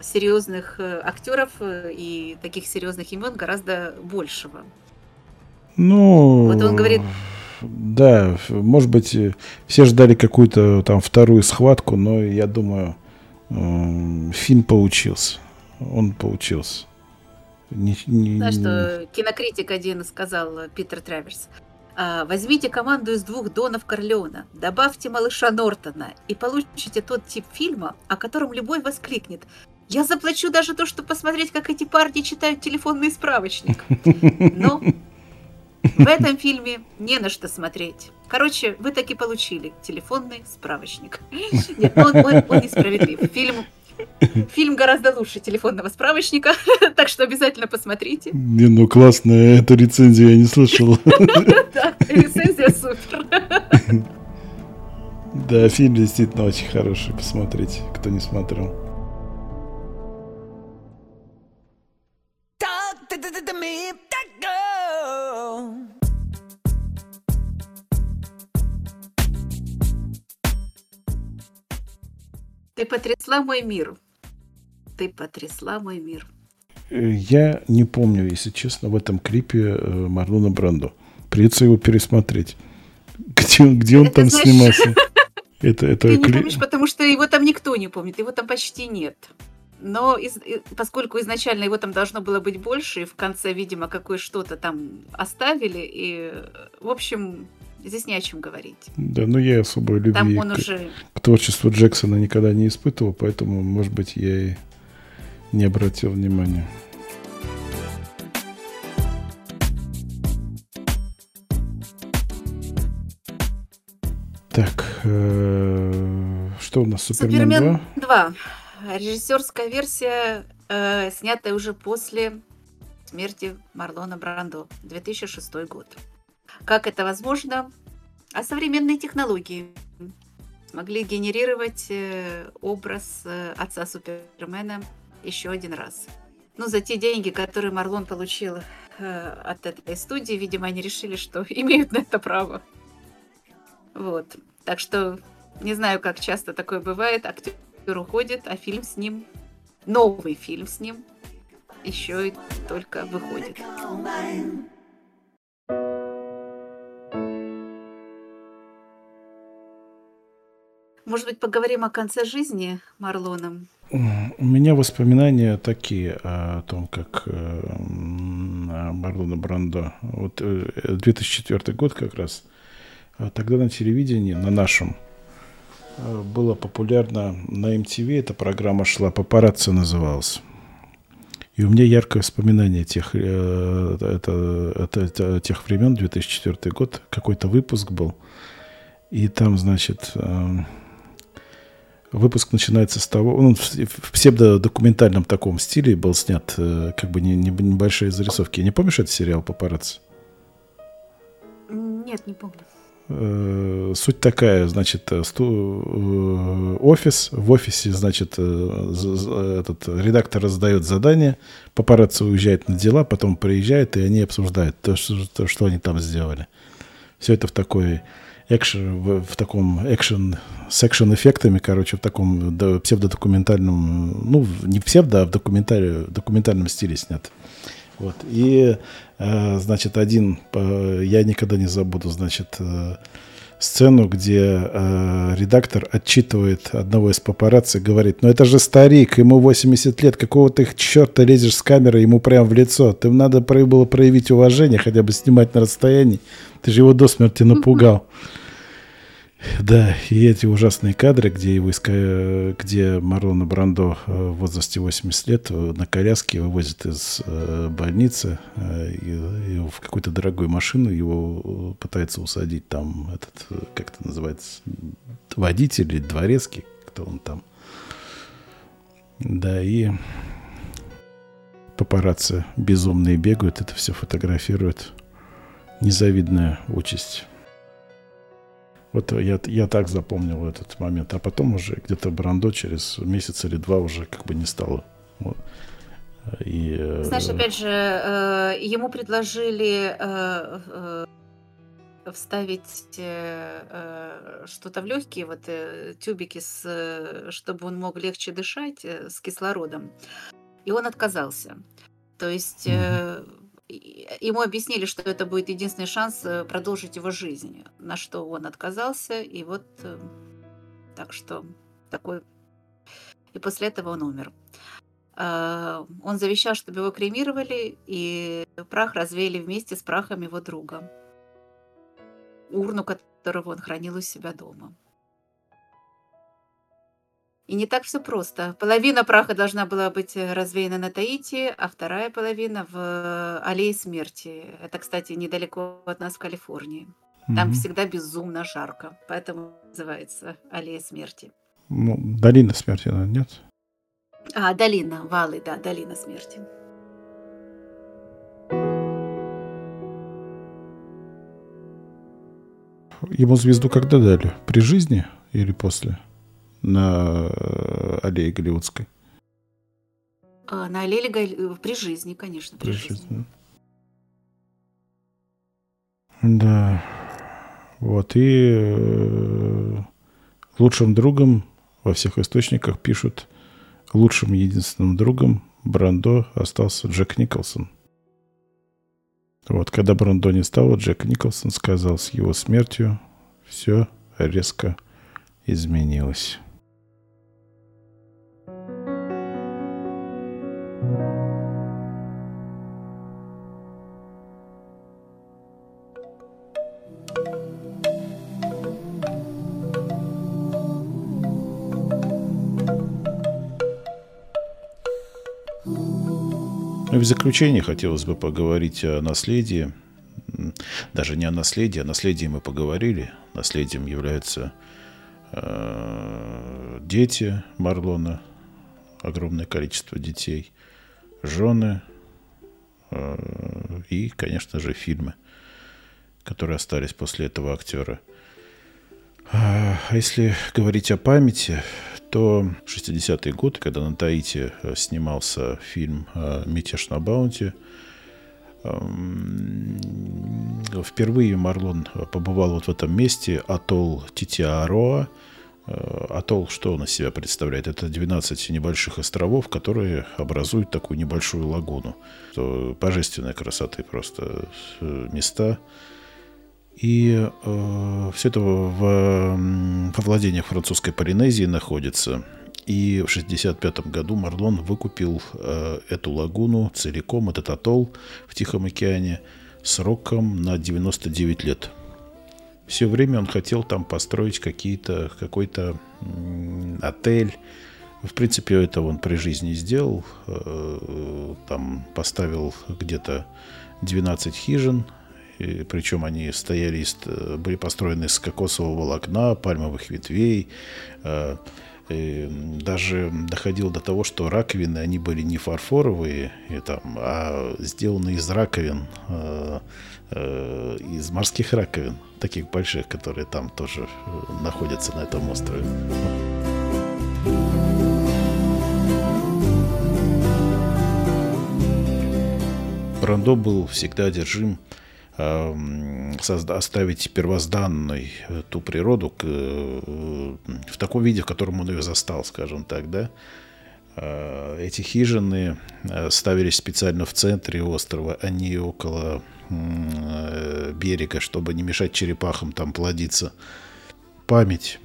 серьезных э, актеров э, и таких серьезных имен гораздо большего. Ну, Вот он говорит- да, может быть, э, все ждали какую-то там вторую схватку, но я думаю, фильм получился. Он получился. Не- не- Знаешь, что кинокритик один сказал, Питер Траверс. «А, Возьмите команду из двух Донов Корлеона, добавьте малыша Нортона и получите тот тип фильма, о котором любой воскликнет. Я заплачу даже то, чтобы посмотреть, как эти парни читают телефонный справочник. Но в этом фильме не на что смотреть. Короче, вы таки получили телефонный справочник. Нет, он, он- он несправедлив. Фильм, фильм гораздо лучше телефонного справочника, так что обязательно посмотрите. Не, ну классная эта рецензия, я не слышал. Да, рецензия супер. Да, фильм действительно очень хороший, посмотрите, кто не смотрел. Ты потрясла мой мир. Ты потрясла мой мир. Э, я не помню, если честно, в этом клипе э, Марлона Брандо. Придется его пересмотреть. Где, где он это там знаешь... снимался? Это, это Ты кли... не помнишь, потому что его там никто не помнит, его там почти нет. Но из, поскольку изначально его там должно было быть больше, и в конце, видимо, какое что-то там оставили, и, в общем, здесь не о чем говорить. Да, но я особой любви там он к, уже... к творчеству Джексона никогда не испытывал, поэтому, может быть, я и не обратил внимания. Так, э, что у нас? Супермен, Супермен 2? 2. Режиссерская версия, э, снятая уже после смерти Марлона Брандо, 2006 год. Как это возможно? А современные технологии смогли генерировать э, образ э, отца Супермена еще один раз. Ну, за те деньги, которые Марлон получил э, от этой студии, видимо, они решили, что имеют на это право. Вот. Так что не знаю, как часто такое бывает. Актер уходит, а фильм с ним, новый фильм с ним, еще и только выходит. Может быть, поговорим о конце жизни Марлоном? У меня воспоминания такие о том, как э, Марлона Брандо. Вот 2004 э, год как раз – тогда на телевидении, на нашем, э, было популярно на MTV, эта программа шла, «Папарацци» называлась. И у меня яркое воспоминание тех, э, это, это, это, тех времен, 2004 год, какой-то выпуск был. И там, значит, э, выпуск начинается с того, он в псевдодокументальном таком стиле был снят, как бы не, не, небольшие зарисовки. Не помнишь этот сериал «Папарацци»? Нет, не помню. Э, суть такая, значит, э, э, офис, в офисе, значит, этот редактор раздает задание, папарацци уезжает на дела, потом приезжает, и они обсуждают то, что, то, что они там сделали. Все это в такой экшен, в, в таком экшен с экшен-эффектами, короче, в таком да, псевдодокументальном, ну, не псевдо, а в документальном стиле снят. Вот. И, э, значит, один, я никогда не забуду, значит, э, сцену, где э, редактор отчитывает одного из папарацци, говорит, ну это же старик, ему 80 лет, какого ты черта лезешь с камерой ему прямо в лицо? Ты надо было проявить уважение, хотя бы снимать на расстоянии. Ты же его до смерти напугал. Да, и эти ужасные кадры, где его иска... где Марлона Брандо э, в возрасте 80 лет э, на коляске вывозят из э, больницы и в какую-то дорогую машину его пытается усадить там этот, как это называется, водитель или дворецкий, кто он там. Да, и папарацци безумные бегают, это все фотографируют. Незавидная участь. Вот я, я так запомнил этот момент. А потом уже где-то Брандо через месяц или два уже как бы не стало. Вот. И, э, Знаешь, опять же, э, ему предложили э, вставить что-то в легкие, вот тюбики, с, чтобы он мог легче дышать с кислородом. И он отказался. То есть mm-hmm ему объяснили, что это будет единственный шанс э, продолжить его жизнь, на что он отказался, и вот э, так что такой... И после этого он умер. А, он завещал, чтобы его кремировали, и прах развеяли вместе с прахом его друга. Урну, которого он хранил у себя дома. И не так все просто. Половина праха должна была быть э, развеяна на Таити, а вторая половина в э, Аллее Смерти. Это, кстати, недалеко от нас в Калифорнии. Там mm-hmm. всегда безумно жарко, поэтому называется Аллея Смерти. Ну, долина смерти, нет? А, долина, валы, да, долина смерти. Ему звезду когда дали? При жизни или после? На э, аллее Голливудской? А, на аллее Гол... при жизни, конечно, при, при жизни. жизни. Да. Вот, и э, лучшим другом во всех источниках пишут, лучшим единственным другом Брандо остался Джек Николсон. Вот, когда Брандо не стало, Джек Николсон сказал, с его смертью все резко изменилось. В заключение хотелось бы поговорить о наследии. Даже не о наследии, о наследии мы поговорили. Наследием являются э, дети Марлона, огромное количество детей, жены э, и, конечно же, фильмы, которые остались после этого актера. А если говорить о памяти, то 60-й год, когда на Таити э, снимался фильм э, «Мятеж на Баунти», эм, впервые Марлон побывал вот в этом месте, атолл Титиароа. Э, атолл, что он из себя представляет? Это 12 небольших островов, которые образуют такую небольшую лагуну. Божественной красоты просто места. И э, все это в, во владениях французской Полинезии находится. И в 1965 году Марлон выкупил э, эту лагуну целиком, этот атолл в Тихом океане, сроком на 99 лет. Все время он хотел там построить какие-то, какой-то м, отель. В принципе, это он при жизни сделал. Э, там поставил где-то 12 хижин, и, причем они стояли, были построены из кокосового волокна, пальмовых ветвей. Э, и даже доходило до того, что раковины, они были не фарфоровые, и там, а сделаны из раковин, э, э, из морских раковин, таких больших, которые там тоже находятся на этом острове. Брандо был всегда одержим оставить первозданной э, ту природу э, в таком виде, в котором он ее застал, скажем так, да. А, эти хижины э, ставились специально в центре острова, а не около берега, чтобы не мешать черепахам там плодиться. Память,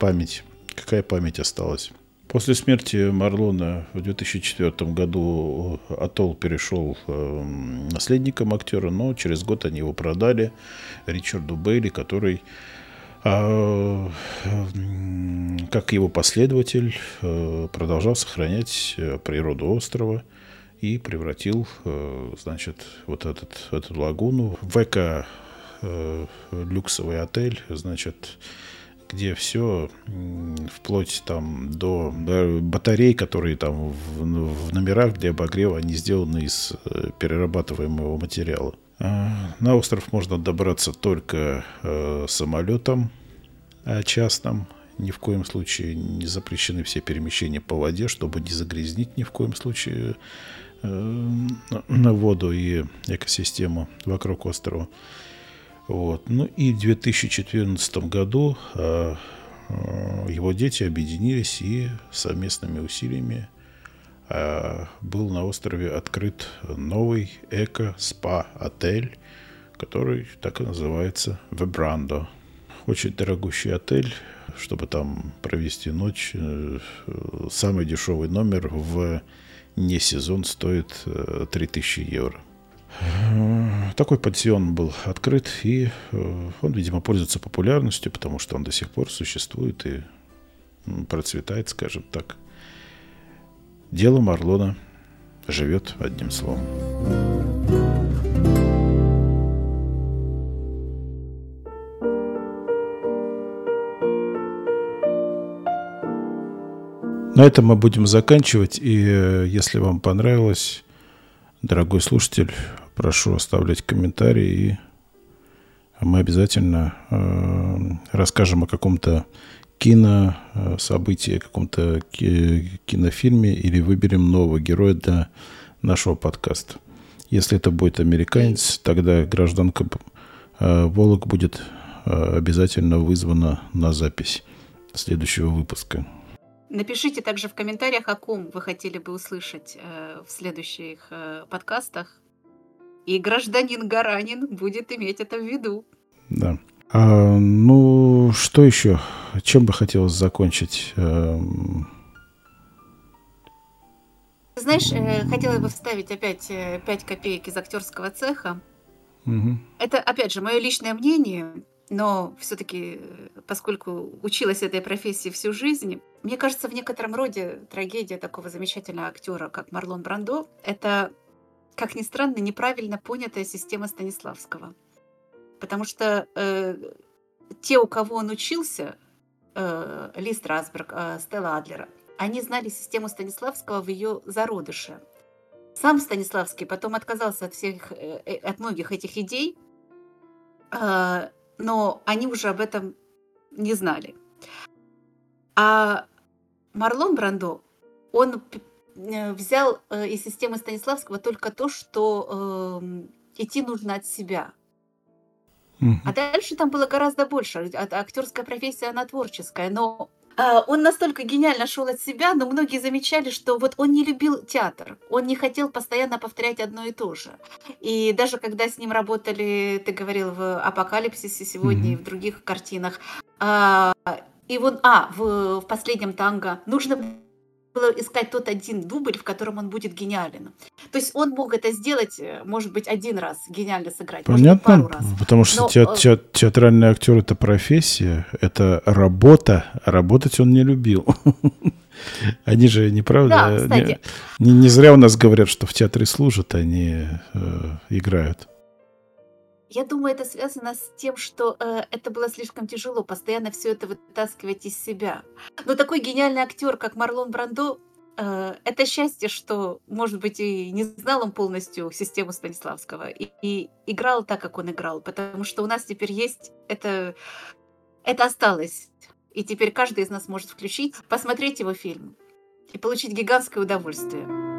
память, какая память осталась? После смерти Марлона в 2004 году Атолл перешел эм, наследником актера, но через год они его продали Ричарду Бейли, который а, как его последователь э, продолжал сохранять э, природу острова и превратил, э, значит, вот этот, эту лагуну в эко-люксовый отель, значит, где все вплоть там до батарей, которые там в, в номерах для обогрева, они сделаны из э, перерабатываемого материала. А, на остров можно добраться только э, самолетом э, частным. Ни в коем случае не запрещены все перемещения по воде, чтобы не загрязнить ни в коем случае э, на воду и экосистему вокруг острова. Вот. Ну и в 2014 году э, его дети объединились и совместными усилиями э, был на острове открыт новый эко-спа-отель, который так и называется Вебрандо. Очень дорогущий отель, чтобы там провести ночь. Э, самый дешевый номер в не сезон стоит 3000 евро. Такой пансион был открыт, и э, он, видимо, пользуется популярностью, потому что он до сих пор существует и процветает, скажем так. Дело Марлона живет одним словом. На этом мы будем заканчивать. И э, если вам понравилось, дорогой слушатель, прошу оставлять комментарии, и мы обязательно э, расскажем о каком-то кино э, событии, каком-то кинофильме или выберем нового героя для нашего подкаста. Если это будет американец, тогда гражданка э, Волок будет э, обязательно вызвана на запись следующего выпуска. Напишите также в комментариях, о ком вы хотели бы услышать э, в следующих э, подкастах. И гражданин Гаранин будет иметь это в виду. Да. А, ну, что еще? Чем бы хотелось закончить? Эм... Знаешь, э, хотела бы вставить опять э, 5 копеек из актерского цеха. Угу. Это, опять же, мое личное мнение. Но все-таки, поскольку училась этой профессии всю жизнь, мне кажется, в некотором роде трагедия такого замечательного актера, как Марлон Брандо, это, как ни странно, неправильно понятая система Станиславского. Потому что э, те, у кого он учился, э, Ли Страсберг, э, Стелла Адлера, они знали систему Станиславского в ее зародыше. Сам Станиславский потом отказался от всех, э, э от многих этих идей, э, но они уже об этом не знали. А Марлон Брандо, он э, взял э, из системы Станиславского только то, что э, идти нужно от себя. А дальше там было гораздо больше. Актерская профессия, она творческая, но а, он настолько гениально шел от себя, но многие замечали, что вот он не любил театр, он не хотел постоянно повторять одно и то же. И даже когда с ним работали, ты говорил в «Апокалипсисе» сегодня mm-hmm. и в других картинах, а, и вот, а, в, в последнем танго нужно было искать тот один дубль, в котором он будет гениален. То есть он мог это сделать, э, может быть, один раз гениально сыграть, Понятно, может пару раз. потому что Но, те, э, те, театральный актер это профессия, это работа, а работать он не любил. Они же неправда. Да, не, не зря у нас говорят, что в театре служат, а не э, играют. Я думаю, это связано с тем, что э, это было слишком тяжело, постоянно все это вытаскивать из себя. Но такой гениальный актер, как Марлон Брандо, э, это счастье, что, может быть, и не знал он полностью систему Станиславского, и, и играл так, как он играл, потому что у нас теперь есть это, это осталось. И теперь каждый из нас может включить, посмотреть его фильм и получить гигантское удовольствие.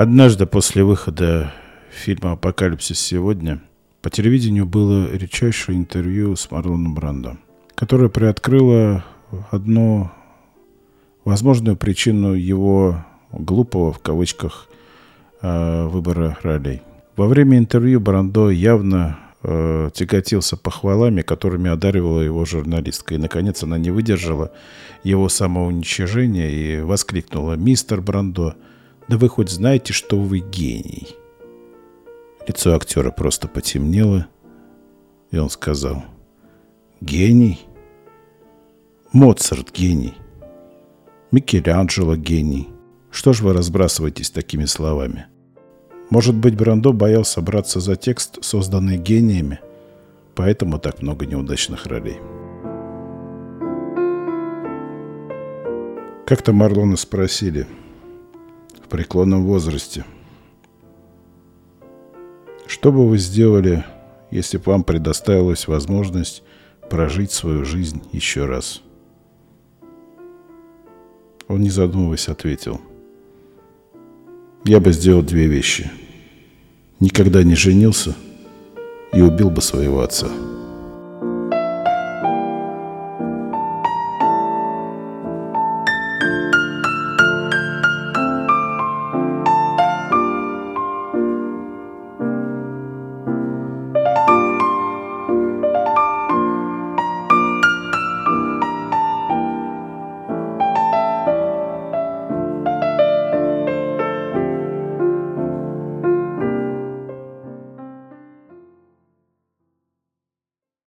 Однажды после выхода фильма «Апокалипсис сегодня» по телевидению было редчайшее интервью с Марлоном Брандо, которое приоткрыло одну возможную причину его глупого, в кавычках, э, выбора ролей. Во время интервью Брандо явно э, тяготился похвалами, которыми одаривала его журналистка. И, наконец, она не выдержала его самоуничижения и воскликнула «Мистер Брандо, да вы хоть знаете, что вы гений. Лицо актера просто потемнело, и он сказал, гений? Моцарт гений. Микеланджело гений. Что ж вы разбрасываетесь такими словами? Может быть, Брандо боялся браться за текст, созданный гениями, поэтому так много неудачных ролей. Как-то Марлона спросили – в преклонном возрасте. Что бы вы сделали, если бы вам предоставилась возможность прожить свою жизнь еще раз? Он, не задумываясь, ответил. Я бы сделал две вещи. Никогда не женился и убил бы своего отца.